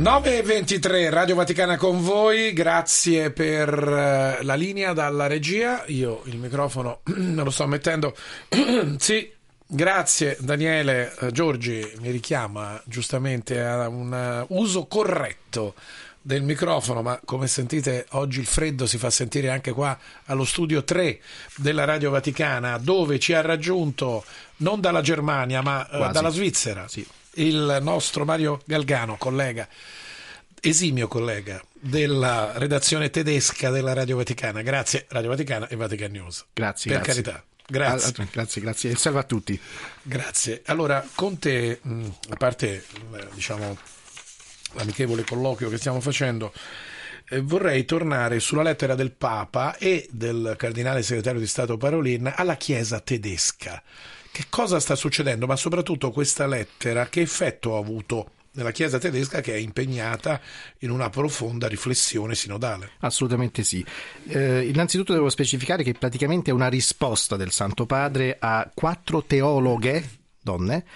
9.23 Radio Vaticana con voi, grazie per eh, la linea dalla regia, io il microfono me lo sto mettendo, sì, grazie Daniele, Eh, Giorgi mi richiama giustamente a un eh, uso corretto del microfono, ma come sentite oggi il freddo si fa sentire anche qua allo studio 3 della Radio Vaticana, dove ci ha raggiunto non dalla Germania ma Quasi. dalla Svizzera il nostro Mario Galgano, collega, esimio collega della redazione tedesca della Radio Vaticana. Grazie Radio Vaticana e Vatican News. Grazie, Per grazie. carità. Grazie. Grazie, grazie. E salve a tutti. Grazie. Allora, con te, mh, a parte eh, diciamo l'amichevole colloquio che stiamo facendo, eh, vorrei tornare sulla lettera del Papa e del cardinale segretario di Stato Parolin alla Chiesa tedesca. Che cosa sta succedendo? Ma soprattutto questa lettera, che effetto ha avuto nella Chiesa tedesca che è impegnata in una profonda riflessione sinodale? Assolutamente sì. Eh, innanzitutto devo specificare che praticamente è una risposta del Santo Padre a quattro teologhe, donne,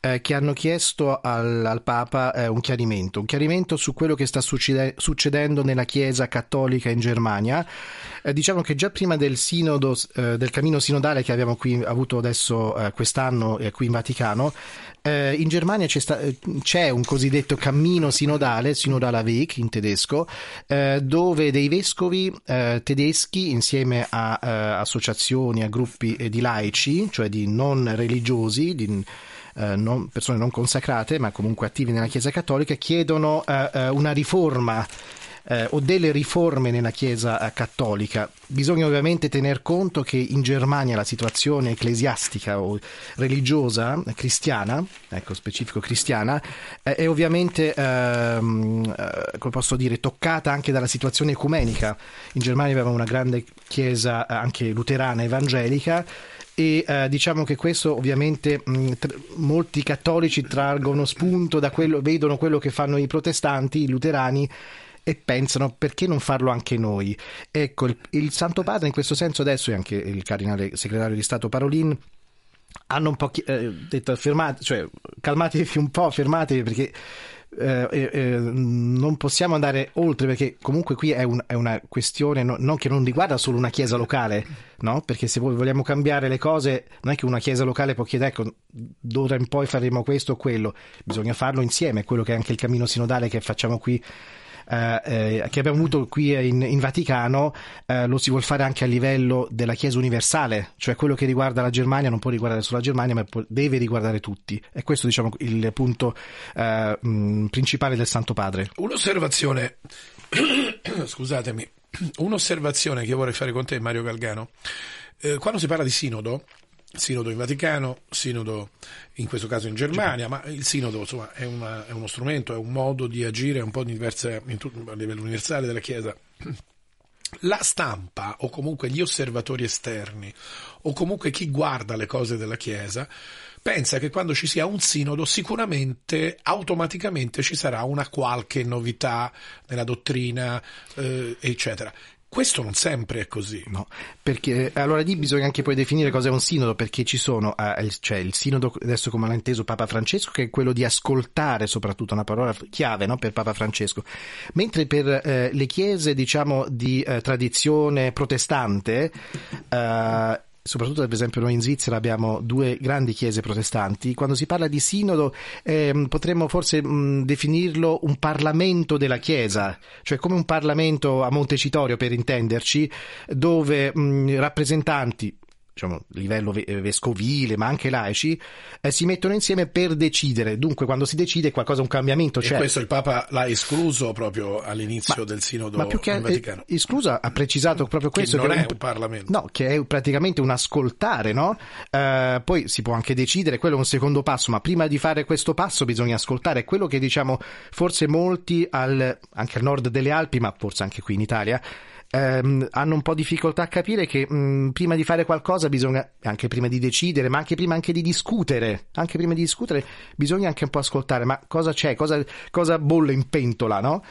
eh, che hanno chiesto al, al Papa eh, un chiarimento, un chiarimento su quello che sta succede- succedendo nella Chiesa cattolica in Germania. Eh, diciamo che già prima del sinodo, eh, del cammino sinodale che abbiamo qui avuto adesso eh, quest'anno eh, qui in Vaticano, eh, in Germania c'è, sta- eh, c'è un cosiddetto cammino sinodale, Synodale Weg in tedesco, dove dei vescovi tedeschi insieme a associazioni, a gruppi di laici, cioè di non religiosi, di non- persone non consacrate, ma comunque attivi nella Chiesa cattolica, chiedono una riforma eh, o delle riforme nella Chiesa eh, cattolica. Bisogna ovviamente tener conto che in Germania la situazione ecclesiastica o religiosa eh, cristiana, ecco specifico cristiana, eh, è ovviamente, ehm, eh, come posso dire, toccata anche dalla situazione ecumenica. In Germania avevamo una grande chiesa eh, anche luterana evangelica e eh, diciamo che questo ovviamente mh, tr- molti cattolici traggono spunto da quello, vedono quello che fanno i protestanti, i luterani e pensano perché non farlo anche noi. Ecco, il, il Santo Padre in questo senso adesso e anche il cardinale segretario di Stato Parolin hanno un po' chi- eh, detto fermate, cioè calmatevi un po', fermatevi perché eh, eh, non possiamo andare oltre perché comunque qui è, un- è una questione no- non che non riguarda solo una chiesa locale, no? Perché se vogliamo cambiare le cose, non è che una chiesa locale può chiedere ecco, d'ora in poi faremo questo o quello, bisogna farlo insieme, quello che è anche il cammino sinodale che facciamo qui eh, eh, che abbiamo avuto qui in, in Vaticano eh, lo si vuol fare anche a livello della Chiesa universale, cioè quello che riguarda la Germania non può riguardare solo la Germania, ma può- deve riguardare tutti. E questo diciamo il punto eh, principale del Santo Padre. Un'osservazione, scusatemi, un'osservazione che vorrei fare con te, Mario Galgano. Eh, quando si parla di sinodo, sinodo in Vaticano, sinodo in questo caso in Germania, ma il sinodo insomma, è, una- è uno strumento, è un modo di agire un po' diverso in tut- a livello universale della Chiesa. La stampa o comunque gli osservatori esterni o comunque chi guarda le cose della Chiesa pensa che quando ci sia un sinodo sicuramente automaticamente ci sarà una qualche novità nella dottrina, eh, eccetera. Questo non sempre è così. No, perché allora lì bisogna anche poi definire cosa è un sinodo, perché ci sono, eh, cioè il sinodo adesso come l'ha inteso Papa Francesco, che è quello di ascoltare, soprattutto una parola chiave no, per Papa Francesco, mentre per eh, le chiese diciamo di eh, tradizione protestante, eh, soprattutto per esempio noi in Svizzera abbiamo due grandi chiese protestanti, quando si parla di sinodo ehm, potremmo forse mh, definirlo un parlamento della chiesa, cioè come un parlamento a Montecitorio per intenderci, dove mh, rappresentanti diciamo, livello ve- vescovile, ma anche laici, eh, si mettono insieme per decidere. Dunque, quando si decide qualcosa, un cambiamento E c'è. questo il Papa l'ha escluso proprio all'inizio del sinodo Ma più che Vaticano. eh, esclusa, ha precisato proprio Che questo. non che è un Parlamento. No, che è praticamente un ascoltare, no? Eh, poi si può anche decidere, quello è un secondo passo, ma prima di fare questo passo bisogna ascoltare. È quello che diciamo forse molti al, anche al nord delle Alpi, ma forse anche qui in Italia, ehm, hanno un po' difficoltà a capire che mh, prima di fare qualcosa bisogna, anche prima di decidere, ma anche prima anche di discutere, anche prima di discutere bisogna anche un po' ascoltare, ma cosa c'è, cosa, cosa bolle in pentola, no?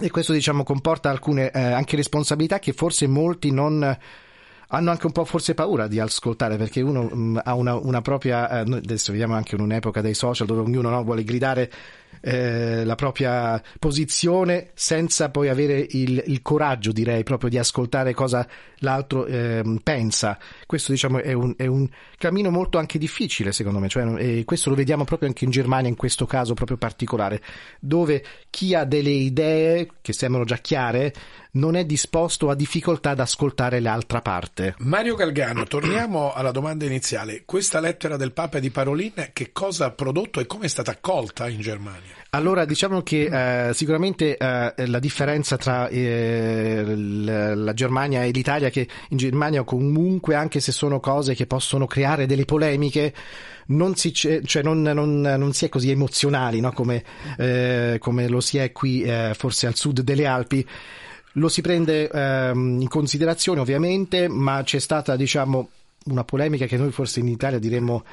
E questo diciamo comporta alcune eh, anche responsabilità che forse molti non hanno anche un po' forse paura di ascoltare perché uno mh, ha una, una propria eh, adesso viviamo anche in un'epoca dei social dove ognuno no, vuole gridare eh, la propria posizione senza poi avere il, il coraggio, direi, proprio di ascoltare cosa l'altro ehm, pensa. Questo diciamo è un, è un cammino molto anche difficile secondo me, cioè, e questo lo vediamo proprio anche in Germania in questo caso proprio particolare, dove chi ha delle idee che sembrano già chiare non è disposto a difficoltà ad ascoltare l'altra parte. Mario Galgano, torniamo alla domanda iniziale. Questa lettera del Papa di Parolin che cosa ha prodotto e come è stata accolta in Germania? Allora, diciamo che eh, sicuramente eh, la differenza tra eh, la Germania e l'Italia che in Germania comunque, anche se sono cose che possono creare delle polemiche, non si, cioè non, non- non si è così emozionali no? come, eh, come lo si è qui eh, forse al sud delle Alpi. Lo si prende ehm, in considerazione ovviamente, ma c'è stata diciamo una polemica che noi forse in Italia diremmo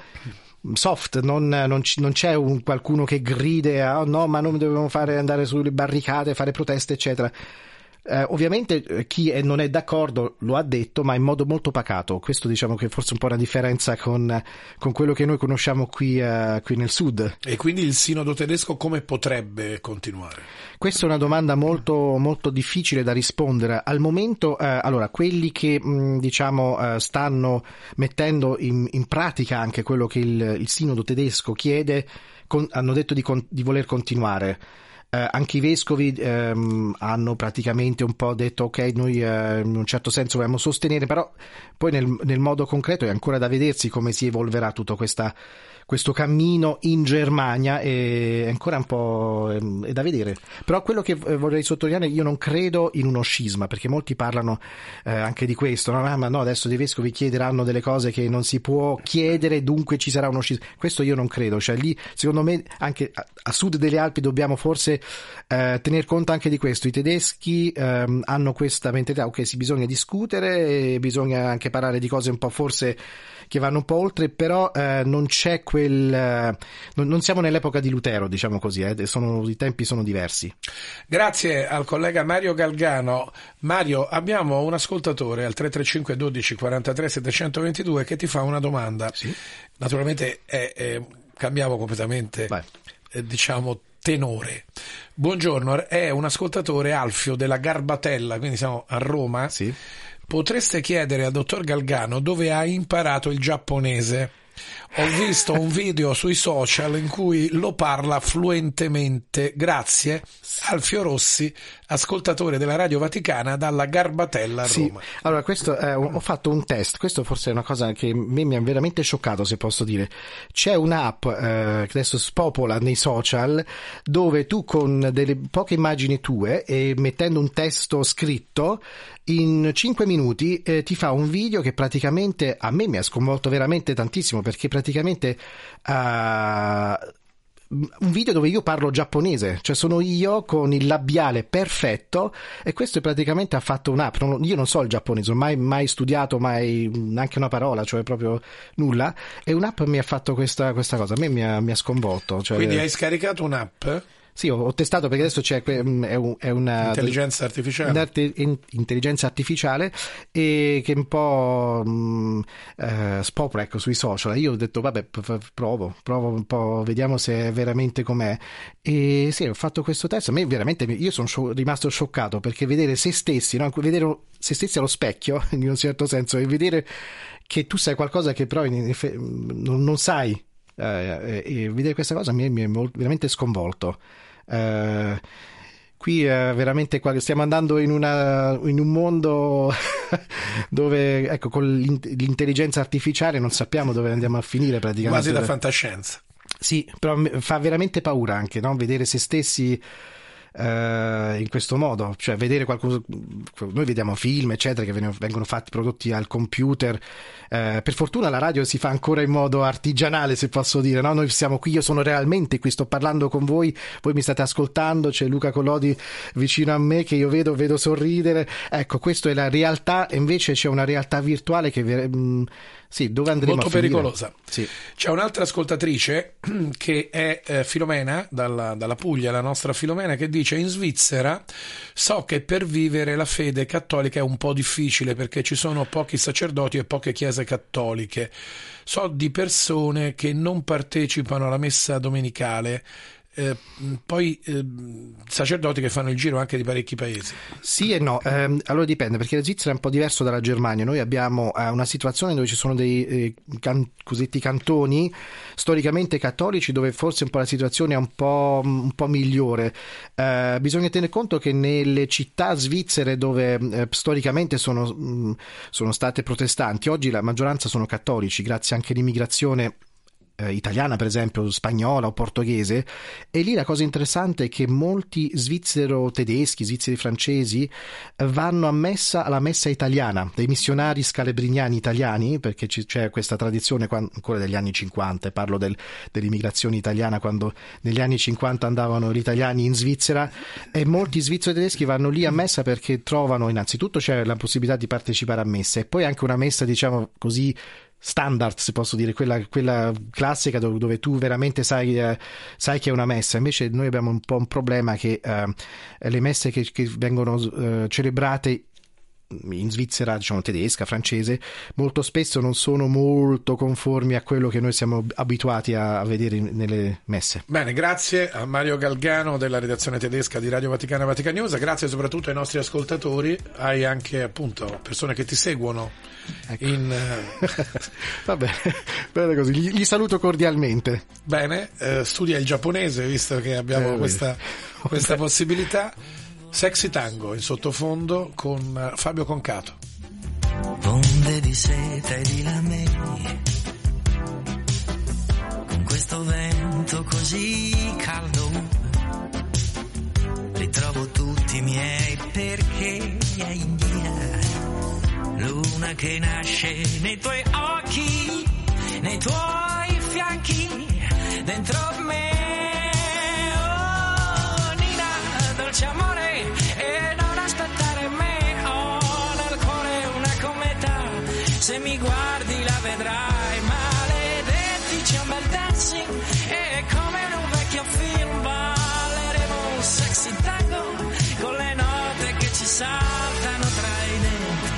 soft, non, non non c'è un, qualcuno che grida "Ah, no, ma non dobbiamo fare andare sulle barricate, fare proteste, eccetera. Eh, ovviamente eh, chi è- non è d'accordo lo ha detto, ma in modo molto pacato. Questo diciamo che forse è un po' una differenza con, con quello che noi conosciamo qui, eh, qui nel sud. E quindi il sinodo tedesco come potrebbe continuare? Questa è una domanda molto, molto difficile da rispondere. Al momento, eh, allora, quelli che mh, diciamo eh, stanno mettendo in, in pratica anche quello che il, il sinodo tedesco chiede, con- hanno detto di, con- di voler continuare. Eh, anche i vescovi ehm, hanno praticamente un po' detto ok, noi eh, in un certo senso vogliamo sostenere, però poi nel, nel modo concreto è ancora da vedersi come si evolverà tutto questa, questo cammino in Germania è ancora un po' ehm, è da vedere. Però quello che eh, vorrei sottolineare, io non credo in uno scisma, perché molti parlano eh, anche di questo, no? Ah, ma no, adesso dei vescovi chiederanno delle cose che non si può chiedere, dunque ci sarà uno scisma. Questo io non credo, cioè lì secondo me anche a, a sud delle Alpi dobbiamo forse eh, tener conto anche di questo. I tedeschi ehm, hanno questa mentalità, ok, si bisogna discutere, bisogna anche parlare di cose un po' forse che vanno un po' oltre, però eh, non c'è quel... eh, non, non siamo nell'epoca di Lutero, diciamo così, eh, sono- i tempi sono diversi. Grazie al collega Mario Galgano. Mario, abbiamo un ascoltatore al 335 12 43 722 che ti fa una domanda. Naturalmente è- è- cambiamo completamente, eh, diciamo, tenore. Buongiorno, è un ascoltatore Alfio della Garbatella, quindi siamo a Roma. Potreste chiedere al dottor Galgano dove ha imparato il giapponese? Ho visto un video sui social in cui lo parla fluentemente. Grazie. Alfio Rossi, ascoltatore della Radio Vaticana dalla Garbatella a Sì, Roma. allora questo eh, ho fatto un test, questo forse è una cosa che a me mi ha veramente scioccato se posso dire. C'è un'app eh, che adesso spopola nei social dove tu con delle poche immagini tue e mettendo un testo scritto in 5 minuti eh, ti fa un video che praticamente a me mi ha sconvolto veramente tantissimo perché praticamente ah, un video dove io parlo giapponese, cioè sono io con il labiale perfetto e questo praticamente ha fatto un'app. Non- io non so il giapponese, mai, mai studiato, mai neanche una parola, cioè proprio nulla. E un'app mi ha fatto questa, questa cosa, a me mi ha, mi ha sconvolto. Cioè, Quindi hai scaricato un'app? Sì, ho, testato perché adesso c'è mm, è, un- è una Intelligenza artificiale. un'arte- in- intelligenza artificiale e che un po' mh, eh, spopola ecco, sui social. Io ho detto vabbè, provo, provo un po', vediamo se è veramente com'è. E sì, ho fatto questo test. A me veramente io sono rimasto scioccato perché vedere se stessi, no? vedere se stessi allo specchio, in un certo senso, e vedere che tu sai qualcosa che però effe- non, sai. eh, e vedere questa cosa mi, mi è mol- veramente sconvolto. Eh, qui eh, veramente qua- stiamo andando in, una- in un mondo dove ecco con l'in- l'intelligenza artificiale non sappiamo dove andiamo a finire praticamente. Quasi da fantascienza. Sì, però fa veramente paura anche no? vedere se stessi eh, in questo modo, cioè vedere qualcosa. Noi vediamo film, eccetera, che vengono, fatti prodotti al computer. Eh, per fortuna la radio si fa ancora in modo artigianale, se posso dire. No? Noi siamo qui, io sono realmente qui, sto parlando con voi, voi mi state ascoltando. C'è Luca Collodi vicino a me che io vedo, vedo sorridere. Ecco, questa è la realtà, invece c'è una realtà virtuale che. ver- mm, sì, dove andremo Molto pericolosa. Sì. C'è un'altra ascoltatrice che è eh, Filomena, dalla, dalla Puglia, la nostra Filomena, che dice in Svizzera so che per vivere la fede cattolica è un po' difficile perché ci sono pochi sacerdoti e poche chiese cattoliche. So di persone che non partecipano alla messa domenicale eh, poi eh, sacerdoti che fanno il giro anche di parecchi paesi. Sì e no, Ehm, allora dipende perché la Svizzera è un po' diverso dalla Germania. Noi abbiamo eh, una situazione dove ci sono dei eh, can- cosiddetti cantoni storicamente cattolici dove forse un po' la situazione è un po', un po' migliore. Eh, bisogna tenere conto che nelle città svizzere dove eh, storicamente sono, mh, sono state protestanti, oggi la maggioranza sono cattolici grazie anche all'immigrazione eh, italiana, per esempio, spagnola o portoghese, e lì la cosa interessante è che molti svizzero tedeschi, svizzeri francesi eh, vanno a messa alla messa italiana, dei missionari scalebriniani italiani, perché ci- c'è questa tradizione quan- ancora degli anni 50, e parlo del- dell'immigrazione italiana quando negli anni 50 andavano gli italiani in Svizzera e molti svizzeri tedeschi vanno lì a messa perché trovano innanzitutto c'è la possibilità di partecipare a messa e poi anche una messa diciamo così standard, se posso dire, quella, quella classica dove, dove tu veramente sai, eh, sai che è una messa. Invece noi abbiamo un po' un problema che eh, le messe che, che vengono eh, celebrate in Svizzera, diciamo tedesca, francese, molto spesso non sono molto conformi a quello che noi siamo abituati a, vedere nelle messe. Bene, grazie a Mario Galgano della redazione tedesca di Radio Vaticana Vatican News, grazie soprattutto ai nostri ascoltatori, hai anche appunto persone che ti seguono in... eh, Va bene, bene così, gli, gli saluto cordialmente. Bene, eh, studia il giapponese visto che abbiamo Eh, questa, questa possibilità. Sexy Tango in sottofondo con eh, Fabio Concato. onde di seta e di lamenti, con questo vento così caldo, ritrovo tutti i miei perché è India, luna che nasce nei tuoi occhi, nei tuoi fianchi, dentro se mi guardi la vedrai, maledetti c'è un bel dancing, e come in un vecchio film balleremo un sexy tango, con le note che ci saltano tra i denti.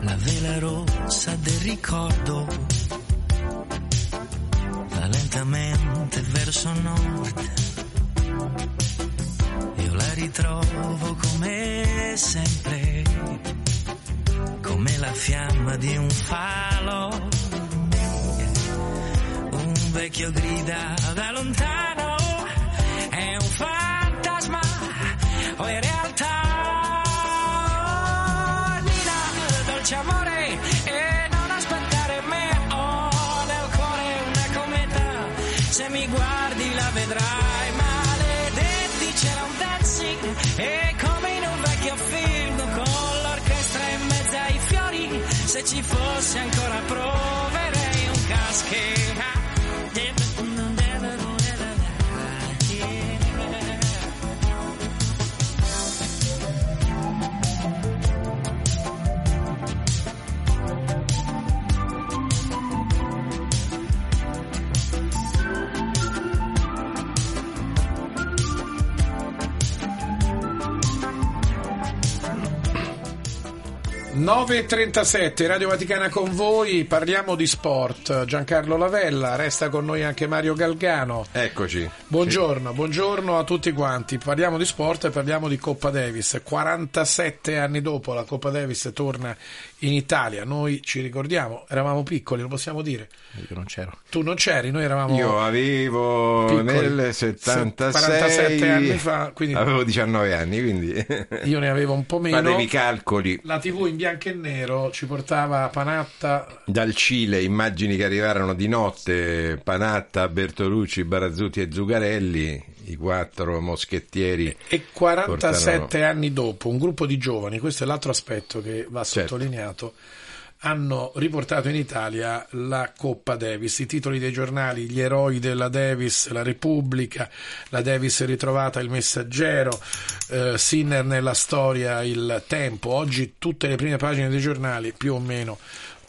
la vela rossa del ricordo lentamente verso nord. Io la ritrovo come sempre, come la fiamma di un falo. Un vecchio grida da lontano, e come in un vecchio film, con l'orchestra in mezzo ai fiori, se ci fosse ancora proverei un casche. 9.37, Radio Vaticana con voi, parliamo di sport. Giancarlo Lavella, resta con noi anche Mario Galgano. Eccoci. Buongiorno, buongiorno a tutti quanti. Parliamo di sport e parliamo di Coppa Davis. 47 anni dopo la Coppa Davis torna in Italia. Noi ci ricordiamo, eravamo piccoli, lo possiamo dire. Io non c'ero. Tu non c'eri, noi eravamo Io avevo piccoli. nel 76 47 anni fa, quindi avevo 19 anni, quindi io ne avevo un po' meno. fatevi i calcoli. La TV in bianco e nero ci portava Panatta Dal Cile immagini che arrivarono di notte Panatta, Bertolucci, Barazzuti e Zugarelli, i quattro moschettieri. E 47 portarono- anni dopo, un gruppo di giovani, questo è l'altro aspetto che va Certo. sottolineato, hanno riportato in Italia la Coppa Davis, i titoli dei giornali, gli eroi della Davis, la Repubblica, la Davis ritrovata, il Messaggero, eh, Sinner nella storia, il Tempo. Oggi tutte le prime pagine dei giornali, più o meno,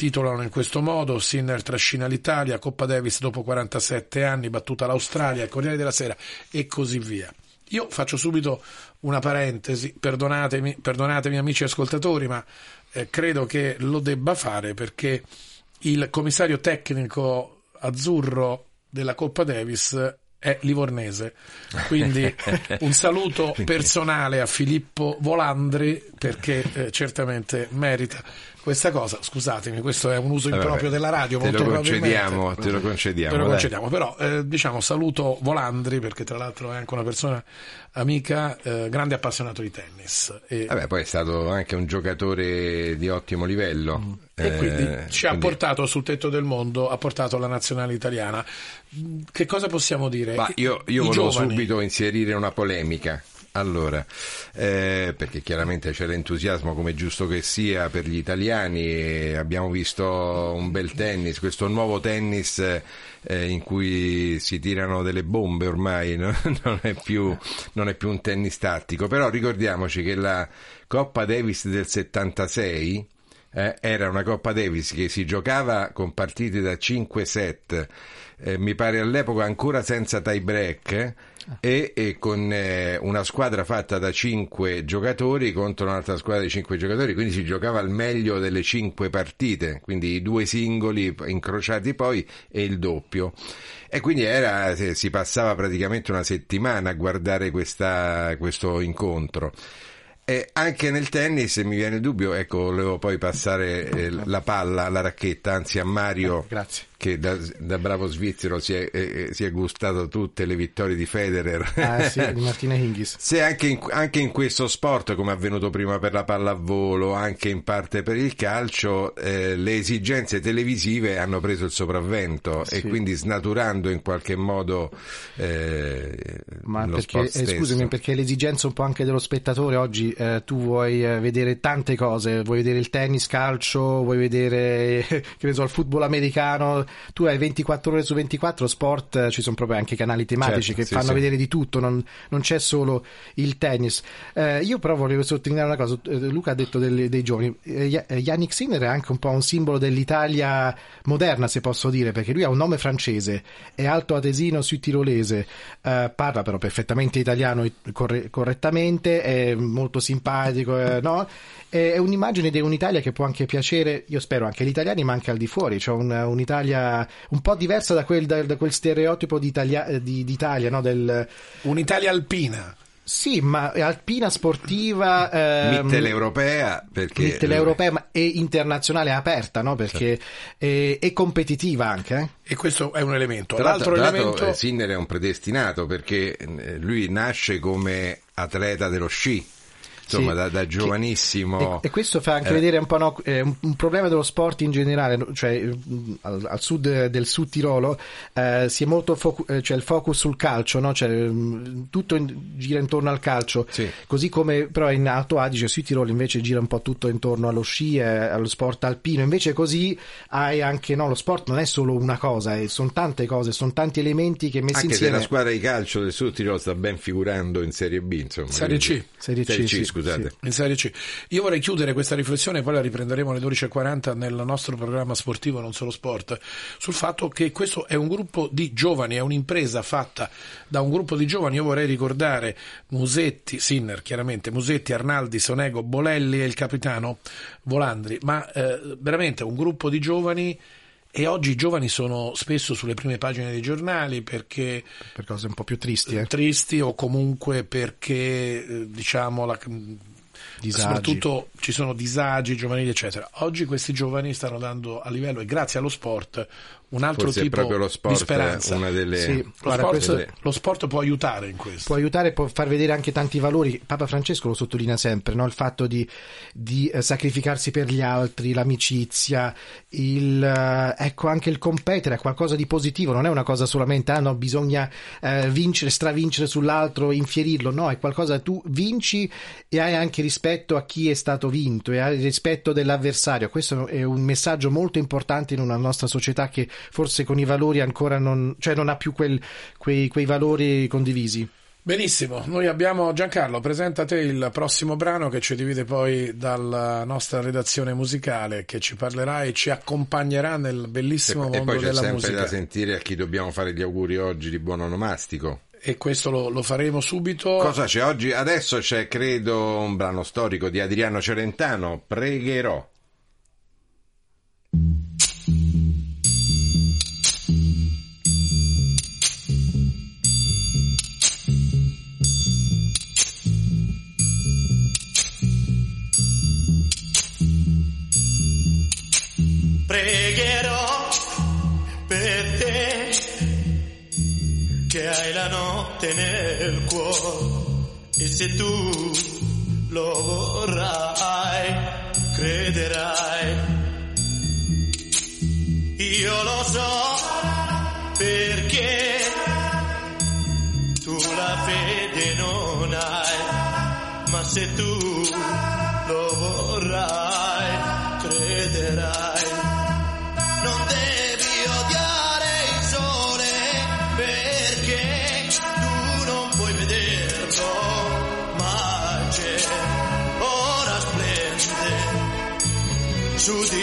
titolano in questo modo, Sinner trascina l'Italia, Coppa Davis dopo 47 anni, battuta l'Australia, il Corriere della Sera e così via. Io faccio subito una parentesi, perdonatemi, perdonatemi amici ascoltatori, ma eh, credo che lo debba fare perché il commissario tecnico azzurro della Coppa Davis è livornese. Quindi un saluto personale a Filippo Volandri perché eh, certamente merita questa cosa. Scusatemi, questo è un uso improprio della radio. te molto lo concediamo, te lo concediamo, Te lo concediamo, però eh, diciamo saluto Volandri perché tra l'altro è anche una persona amica, eh, grande appassionato di tennis. E, Vabbè, poi è stato anche un giocatore di ottimo livello. e quindi Eh, ci ha quindi- portato sul tetto del mondo, ha portato la nazionale italiana. Che cosa possiamo dire? Ma io, io volevo giovani- subito inserire una polemica. Allora, eh, perché chiaramente c'è l'entusiasmo come giusto che sia per gli italiani. Abbiamo visto un bel tennis, questo nuovo tennis eh, in cui si tirano delle bombe ormai, no? non, è più, non è più un tennis tattico, però ricordiamoci che la Coppa Davis del 76 eh, era una Coppa Davis che si giocava con partite da 5 set, eh, mi pare all'epoca ancora senza tie break eh, e, e con eh, una squadra fatta da 5 giocatori contro un'altra squadra di 5 giocatori, quindi si giocava al meglio delle 5 partite, quindi i due singoli incrociati poi e il doppio. E quindi era, si passava praticamente una settimana a guardare questa- questo incontro. E anche nel tennis mi viene il dubbio, ecco, volevo poi passare eh, la palla, la racchetta, anzi a Mario, che da, da bravo svizzero si è, eh, eh, si è gustato tutte le vittorie di Federer. Ah, sì, di Martina Hingis. Se anche in, anche in questo sport, come è avvenuto prima per la pallavolo, anche in parte per il calcio, eh, le esigenze televisive hanno preso il sopravvento e Sì. quindi snaturando in qualche modo eh, Ma perché, eh, scusami, perché l'esigenza un po' anche dello spettatore oggi eh, tu vuoi eh, vedere tante cose, vuoi vedere il tennis, calcio, vuoi vedere che ne so, il football americano, tu hai 24 ore su 24 sport, eh, ci sono proprio anche canali tematici Certo, che sì, fanno sì. vedere di tutto, non, non c'è solo il tennis. Eh, io però volevo sottolineare una cosa, eh, Luca ha detto delle- dei giovani, eh, eh, Yannick Sinner è anche un po' un simbolo dell'Italia moderna se posso dire, perché lui ha un nome francese, è alto atesino sui tirolese, eh, parla però perfettamente italiano corre- correttamente, è molto simpatico, eh, no? È è un'immagine di un'Italia che può anche piacere, io spero anche agli italiani, ma anche al di fuori. C'è un- un'Italia un po' diversa da quel, da- da quel stereotipo di Italia, eh, di- d'Italia, no? Del... Un'Italia alpina. Sì, ma alpina, sportiva, ehm, Mitteleuropea, perché mitteleuropea ma- e internazionale aperta, no? Perché è, è competitiva anche. eh. E questo è un elemento. Tra l'altro, L'altro tra l'altro, elemento... eh, Sinner è un predestinato perché eh, lui nasce come atleta dello sci, insomma, Sì. da, da giovanissimo. E, e questo fa anche Eh, vedere un po' no, eh, un, un problema dello sport in generale, cioè al, al sud eh, del sud Tirolo eh, si è molto focu- eh, c'è il focus sul calcio, no? Cioè, tutto in- gira intorno al calcio, così come però in Alto Adige, sui Tirolo invece gira un po' tutto intorno allo sci e allo sport alpino, invece così hai anche, no, lo sport non è solo una cosa, eh, sono tante cose, sono tanti elementi che messi Anche se insieme... la squadra di calcio del Sud Tirolo sta ben figurando in Serie B, insomma. Serie C. Serie C, Serie C, sì, scusate. In Serie C. Io vorrei chiudere questa riflessione, poi la riprenderemo alle 12.40 nel nostro programma sportivo Non Solo Sport, sul fatto che questo è un gruppo di giovani, è un'impresa fatta da un gruppo di giovani. Io vorrei ricordare Musetti, Sinner chiaramente, Musetti, Arnaldi, Sonego, Bolelli e il capitano Volandri, ma eh, veramente un gruppo di giovani. E oggi i giovani sono spesso sulle prime pagine dei giornali perché per cose un po' più tristi, eh. tristi o comunque perché eh, diciamo la, Disagi. soprattutto ci sono disagi giovanili eccetera. Oggi questi giovani stanno dando a livello e grazie allo sport un altro Forse tipo proprio lo sport di speranza. una delle- Sì, lo, Guarda, sport, questo- lo sport può aiutare in questo. può aiutare, può far vedere anche tanti valori. Papa Francesco lo sottolinea sempre, no? il fatto di, di, eh, sacrificarsi per gli altri, l'amicizia, il, eh, ecco anche il competere, è qualcosa di positivo, non è una cosa solamente, ah no, bisogna eh, vincere, stravincere sull'altro, infierirlo, no, è qualcosa, tu vinci e hai anche rispetto a chi è stato vinto e hai rispetto dell'avversario. Questo è un messaggio molto importante in una nostra società che forse con i valori ancora non, cioè non ha più quel- quei, quei valori condivisi. Benissimo, noi abbiamo Giancarlo, presenta te il prossimo brano che ci divide poi dalla nostra redazione musicale che ci parlerà e ci accompagnerà nel bellissimo E mondo poi c'è della sempre musica. da sentire a chi dobbiamo fare gli auguri oggi di buon onomastico. e questo lo, lo faremo subito. Cosa c'è oggi? Adesso c'è, credo, un brano storico di Adriano Celentano. Pregherò che hai la notte nel cuore e se tu lo vorrai, crederai. Io lo so perché tu la fede non hai, ma se tu lo vorrai, su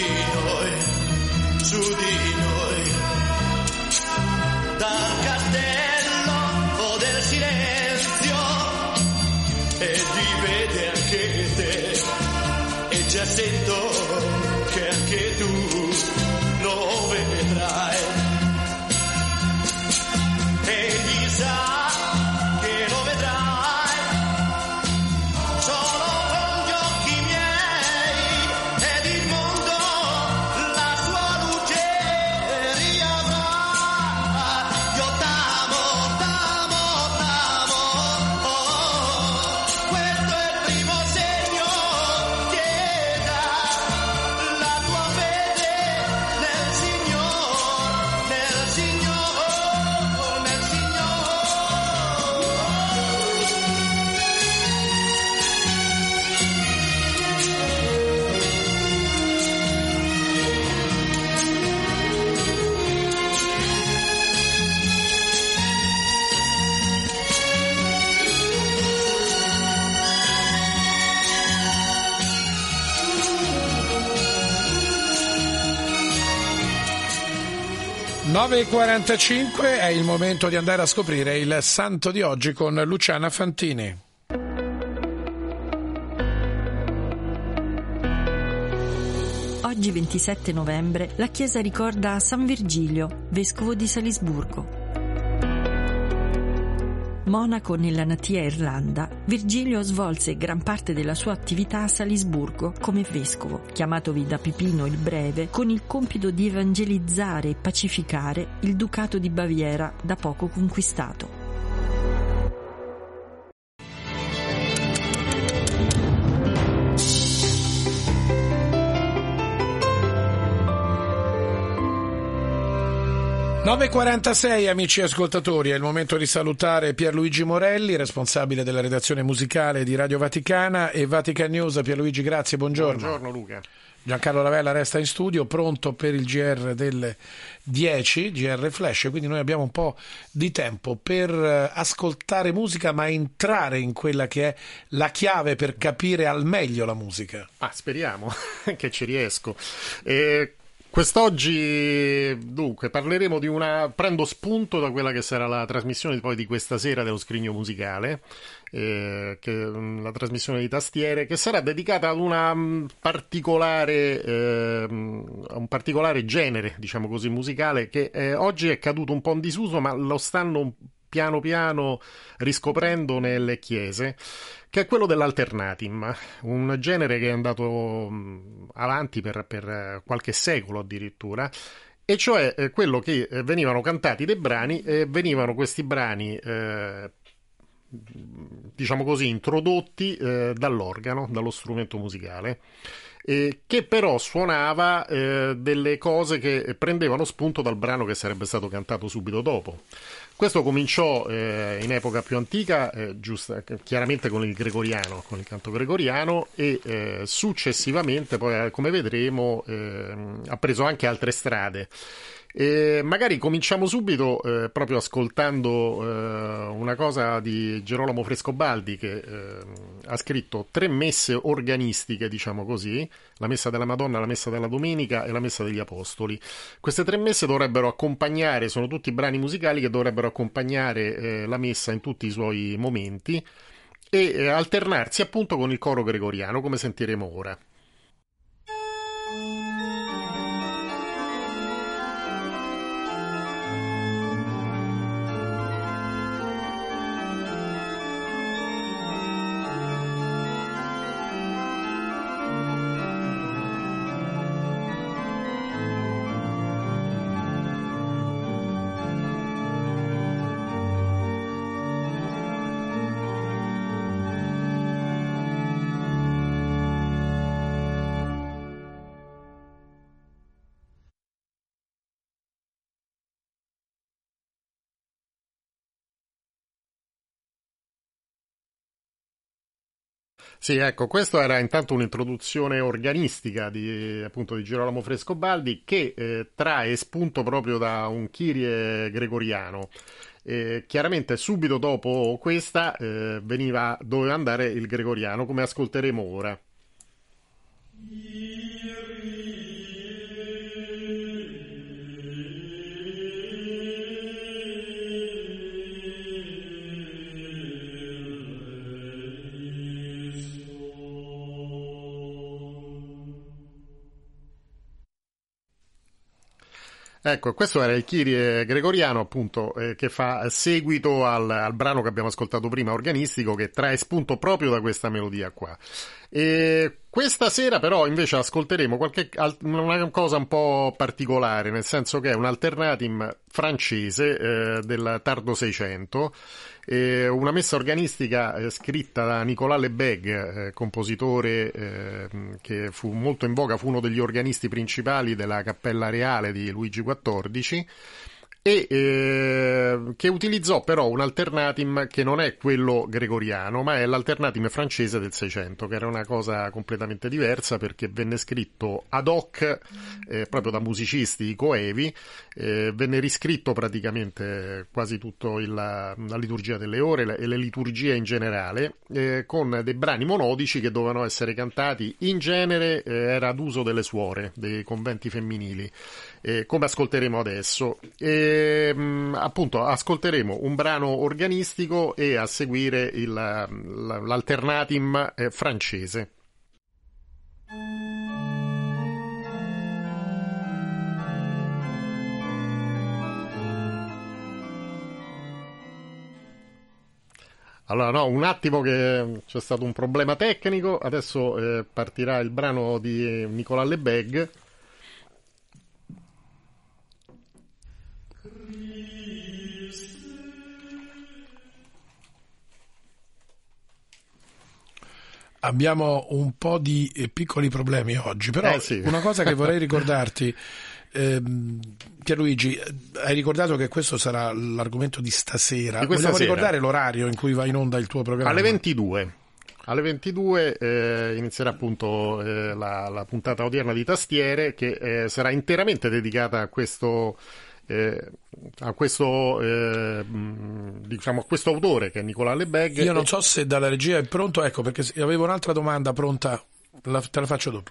9.45 è il momento di andare a scoprire il santo di oggi con Luciana Fantini. Oggi 27 novembre la Chiesa ricorda San Virgilio, vescovo di Salisburgo. Monaco nella natia Irlanda, Virgilio svolse gran parte della sua attività a Salisburgo come vescovo, chiamatovi da Pipino il Breve, con il compito di evangelizzare e pacificare il Ducato di Baviera da poco conquistato. 9.46 amici ascoltatori, è il momento di salutare Pierluigi Morelli, responsabile della redazione musicale di Radio Vaticana e Vatican News. Pierluigi, grazie, buongiorno. Buongiorno Luca. Giancarlo Lavella resta in studio, pronto per il GR delle 10, GR Flash, quindi noi abbiamo un po' di tempo per eh, ascoltare musica ma entrare in quella che è la chiave per capire al meglio la musica. Ah, speriamo che ci riesco. Eh, Quest'oggi, dunque, parleremo di una. Prendo spunto da quella che sarà la trasmissione poi di questa sera dello scrigno musicale, eh, che, la trasmissione di tastiere, che sarà dedicata ad una mh, particolare, eh, a un particolare genere, diciamo così, musicale, che eh, oggi è caduto un po' in disuso, ma lo stanno piano piano riscoprendo nelle chiese che è quello dell'alternatim, un genere che è andato avanti per, per qualche secolo addirittura, e cioè eh, quello che eh, venivano cantati dei brani e venivano questi brani, eh, diciamo così, introdotti eh, dall'organo, dallo strumento musicale. Eh, che però suonava eh, delle cose che prendevano spunto dal brano che sarebbe stato cantato subito dopo. Questo cominciò eh, in epoca più antica, eh, giusta, chiaramente con il gregoriano, con il canto gregoriano, e eh, successivamente, poi come vedremo, ha preso anche altre strade. E magari cominciamo subito eh, proprio ascoltando eh, una cosa di Gerolamo Frescobaldi che eh, ha scritto tre messe organistiche, diciamo così, la messa della Madonna, la messa della Domenica e la messa degli Apostoli. Queste tre messe dovrebbero accompagnare, sono tutti brani musicali che dovrebbero accompagnare eh, la messa in tutti i suoi momenti e eh, alternarsi appunto con il coro gregoriano, come sentiremo ora. Sì, ecco, questo era intanto un'introduzione organistica di, appunto, di Girolamo Frescobaldi che eh, trae spunto proprio da un Kyrie gregoriano. Eh, chiaramente subito dopo questa eh, veniva, doveva andare il gregoriano, come ascolteremo ora. Ecco, questo era il Kyrie gregoriano, appunto, eh, che fa seguito al, al, brano che abbiamo ascoltato prima, organistico, che trae spunto proprio da questa melodia qua. E questa sera però invece ascolteremo qualche, una cosa un po' particolare, nel senso che è un alternatim francese eh, del tardo 600, eh, una messa organistica eh, scritta da Nicolas Lebeg, eh, compositore eh, che fu molto in voga, fu uno degli organisti principali della Cappella Reale di Luigi XIV e eh, che utilizzò però un alternatim che non è quello gregoriano, ma è l'alternatim francese del 600, che era una cosa completamente diversa perché venne scritto ad hoc eh, proprio da musicisti coevi, eh, venne riscritto praticamente quasi tutta la, la, liturgia delle ore e le liturgie in generale, eh, con dei brani monodici che dovevano essere cantati in genere eh, era d'uso delle suore, dei conventi femminili eh, come ascolteremo adesso. E, mh, appunto, ascolteremo un brano organistico e a seguire il, l'alternatim eh, francese. Allora, no, un attimo che c'è stato un problema tecnico, adesso eh, partirà il brano di Nicolas Lebeg. Abbiamo un po' di eh, piccoli problemi oggi, però Eh, sì. una cosa che vorrei ricordarti, ehm, Pierluigi, hai ricordato che questo sarà l'argomento di stasera. Di Vogliamo sera. ricordare l'orario in cui va in onda il tuo programma? Alle 22. Alle 22 eh, inizierà appunto eh, la, la puntata odierna di Tastiere che eh, sarà interamente dedicata a questo, eh, a questo, eh, mh, diciamo, a questo autore che è Nicola Lebeg. Io non so se dalla regia è pronto, ecco perché se- avevo un'altra domanda pronta, la- te la faccio dopo.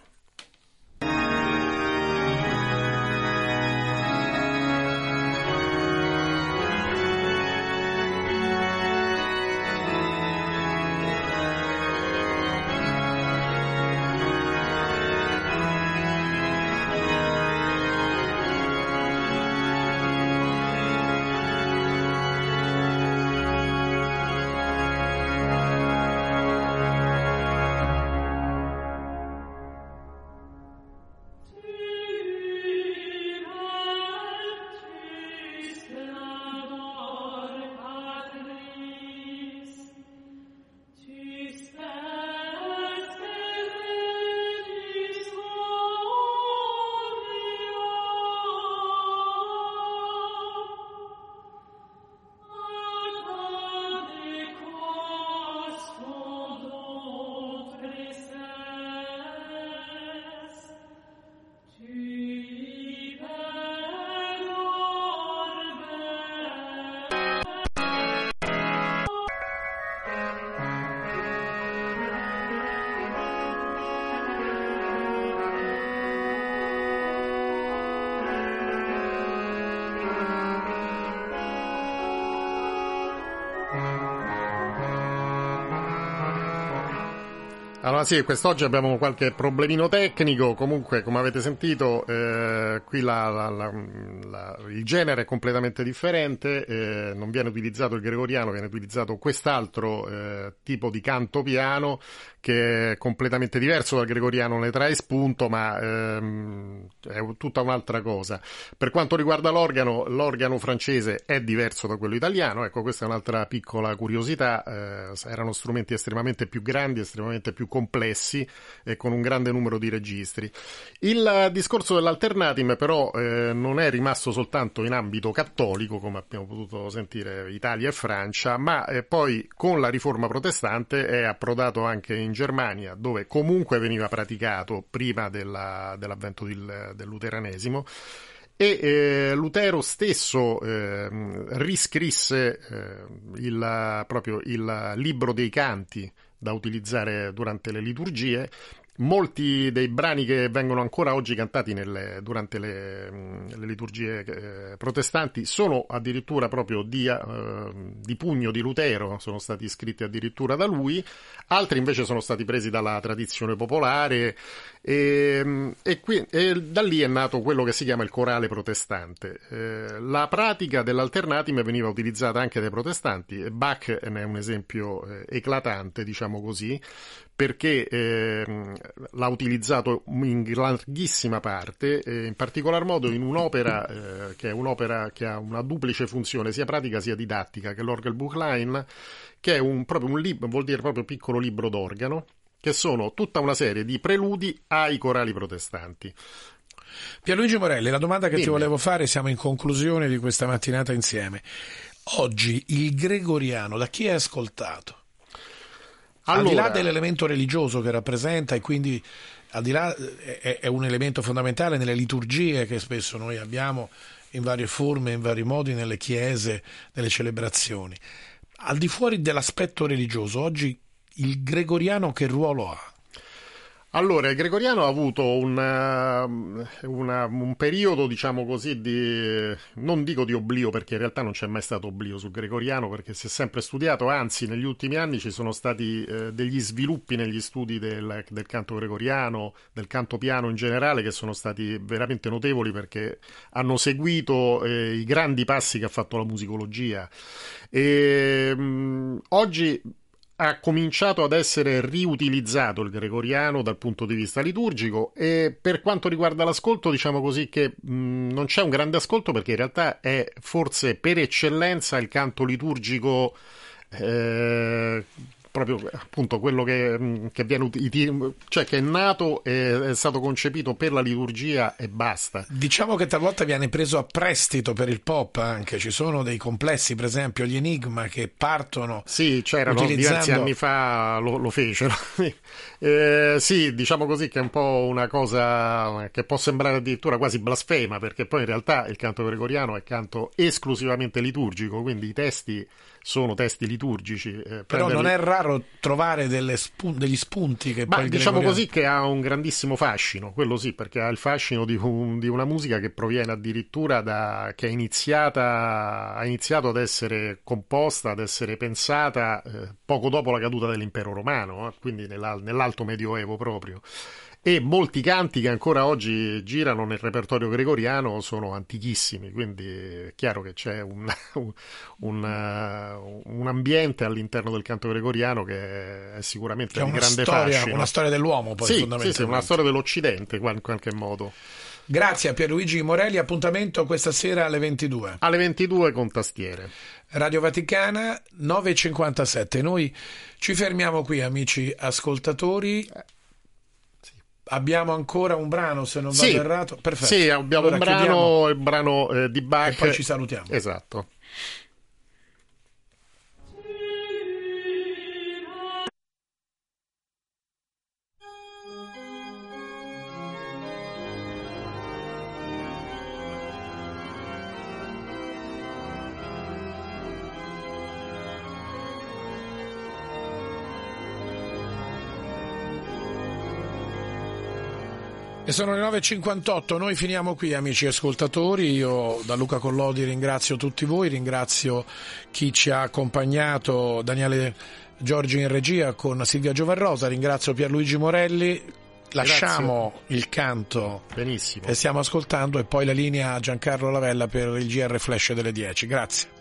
Allora sì, quest'oggi abbiamo qualche problemino tecnico, comunque come avete sentito eh, qui la- la- la- il genere è completamente differente, eh, non viene utilizzato il gregoriano, viene utilizzato quest'altro eh, tipo di canto piano che è completamente diverso dal gregoriano, ne trae spunto ma ehm, è tutta un'altra cosa. Per quanto riguarda l'organo, l'organo francese è diverso da quello italiano, ecco questa è un'altra piccola curiosità, eh, erano strumenti estremamente più grandi, estremamente più complessi e con un grande numero di registri. Il discorso dell'alternatim però eh, non è rimasto soltanto in ambito cattolico, come abbiamo potuto sentire Italia e Francia, ma eh, poi con la riforma protestante è approdato anche in Germania, dove comunque veniva praticato prima della- dell'avvento del, del luteranesimo. E eh, Lutero stesso ehm, riscrisse eh, il, proprio il libro dei canti da utilizzare durante le liturgie. Molti dei brani che vengono ancora oggi cantati nelle- durante le, le liturgie eh, protestanti sono addirittura proprio di, eh, di pugno di Lutero, sono stati scritti addirittura da lui, altri invece sono stati presi dalla tradizione popolare. E, e qui- e da lì è nato quello che si chiama il corale protestante. Eh, la pratica dell'alternatim veniva utilizzata anche dai protestanti. Bach ne è un esempio eh, eclatante, diciamo così, perché ehm, l'ha utilizzato in larghissima parte, eh, in particolar modo in un'opera eh, che è un'opera che ha una duplice funzione, sia pratica sia didattica, che è l'Orgelbuchlein, che è un, proprio un libro, vuol dire proprio piccolo libro d'organo, che sono tutta una serie di preludi ai corali protestanti. Pierluigi Morelli, la domanda che ti Dimmi. volevo fare, siamo in conclusione di questa mattinata insieme. Oggi il gregoriano da chi è ascoltato? Al di là Allora- dell'elemento religioso che rappresenta e quindi al di là eh, è, è un elemento fondamentale nelle liturgie che spesso noi abbiamo in varie forme, in vari modi nelle chiese, nelle celebrazioni. Al di fuori dell'aspetto religioso, oggi il gregoriano che ruolo ha? Allora, il Gregoriano ha avuto un, eh, una- un periodo, diciamo così, di, non dico di oblio, perché in realtà non c'è mai stato oblio sul Gregoriano, perché si è sempre studiato, anzi negli ultimi anni ci sono stati eh, degli sviluppi negli studi del, del canto gregoriano, del canto piano in generale, che sono stati veramente notevoli perché hanno seguito eh, i grandi passi che ha fatto la musicologia. E, mh, oggi ha cominciato ad essere riutilizzato il gregoriano dal punto di vista liturgico e per quanto riguarda l'ascolto diciamo così che mh, non c'è un grande ascolto perché in realtà è forse per eccellenza il canto liturgico eh, proprio appunto quello che, mh, che viene cioè che è nato e è stato concepito per la liturgia e basta Diciamo che talvolta viene preso a prestito per il pop anche, ci sono dei complessi, per esempio gli Enigma che partono Sì, c'erano utilizzando... diversi anni fa lo, lo fecero. Eh, sì, diciamo così che è un po' una cosa che può sembrare addirittura quasi blasfema, perché poi in realtà il canto gregoriano è canto esclusivamente liturgico, quindi i testi sono testi liturgici. eh, Però prenderli- non è raro trovare spun- degli spunti che ma poi diciamo gregoriano- così che ha un grandissimo fascino, quello sì, perché ha il fascino di, un- di una musica che proviene addirittura da che è iniziata ha iniziato ad essere composta, ad essere pensata eh, poco dopo la caduta dell'impero romano, eh, quindi nella- nell'alto medioevo proprio. E molti canti che ancora oggi girano nel repertorio gregoriano sono antichissimi, quindi è chiaro che c'è un, un, un, eh, ambiente all'interno del canto gregoriano che è sicuramente Che è di una grande storia- fascino. una storia dell'uomo, poi, sì, sì, fondamentalmente. sì, una storia dell'Occidente in qualche modo. Grazie a Pierluigi Morelli, appuntamento questa sera alle 22. Alle 22 con tastiere. Radio Vaticana 9.57. Noi ci fermiamo qui, amici ascoltatori. Abbiamo ancora un brano, se non vado Sì, errato. Perfetto. sì, abbiamo Allora un brano, chiudiamo. il brano eh, di Bach. E poi ci salutiamo. Esatto. E sono le 9.58, noi finiamo qui amici ascoltatori, io da Luca Collodi ringrazio tutti voi, ringrazio chi ci ha accompagnato, Daniele Giorgi in regia con Silvia Giovarrosa, ringrazio Pierluigi Morelli. Lasciamo il canto Benissimo. che stiamo ascoltando e poi la linea a Giancarlo Lavella per il GR Flash delle 10. Grazie.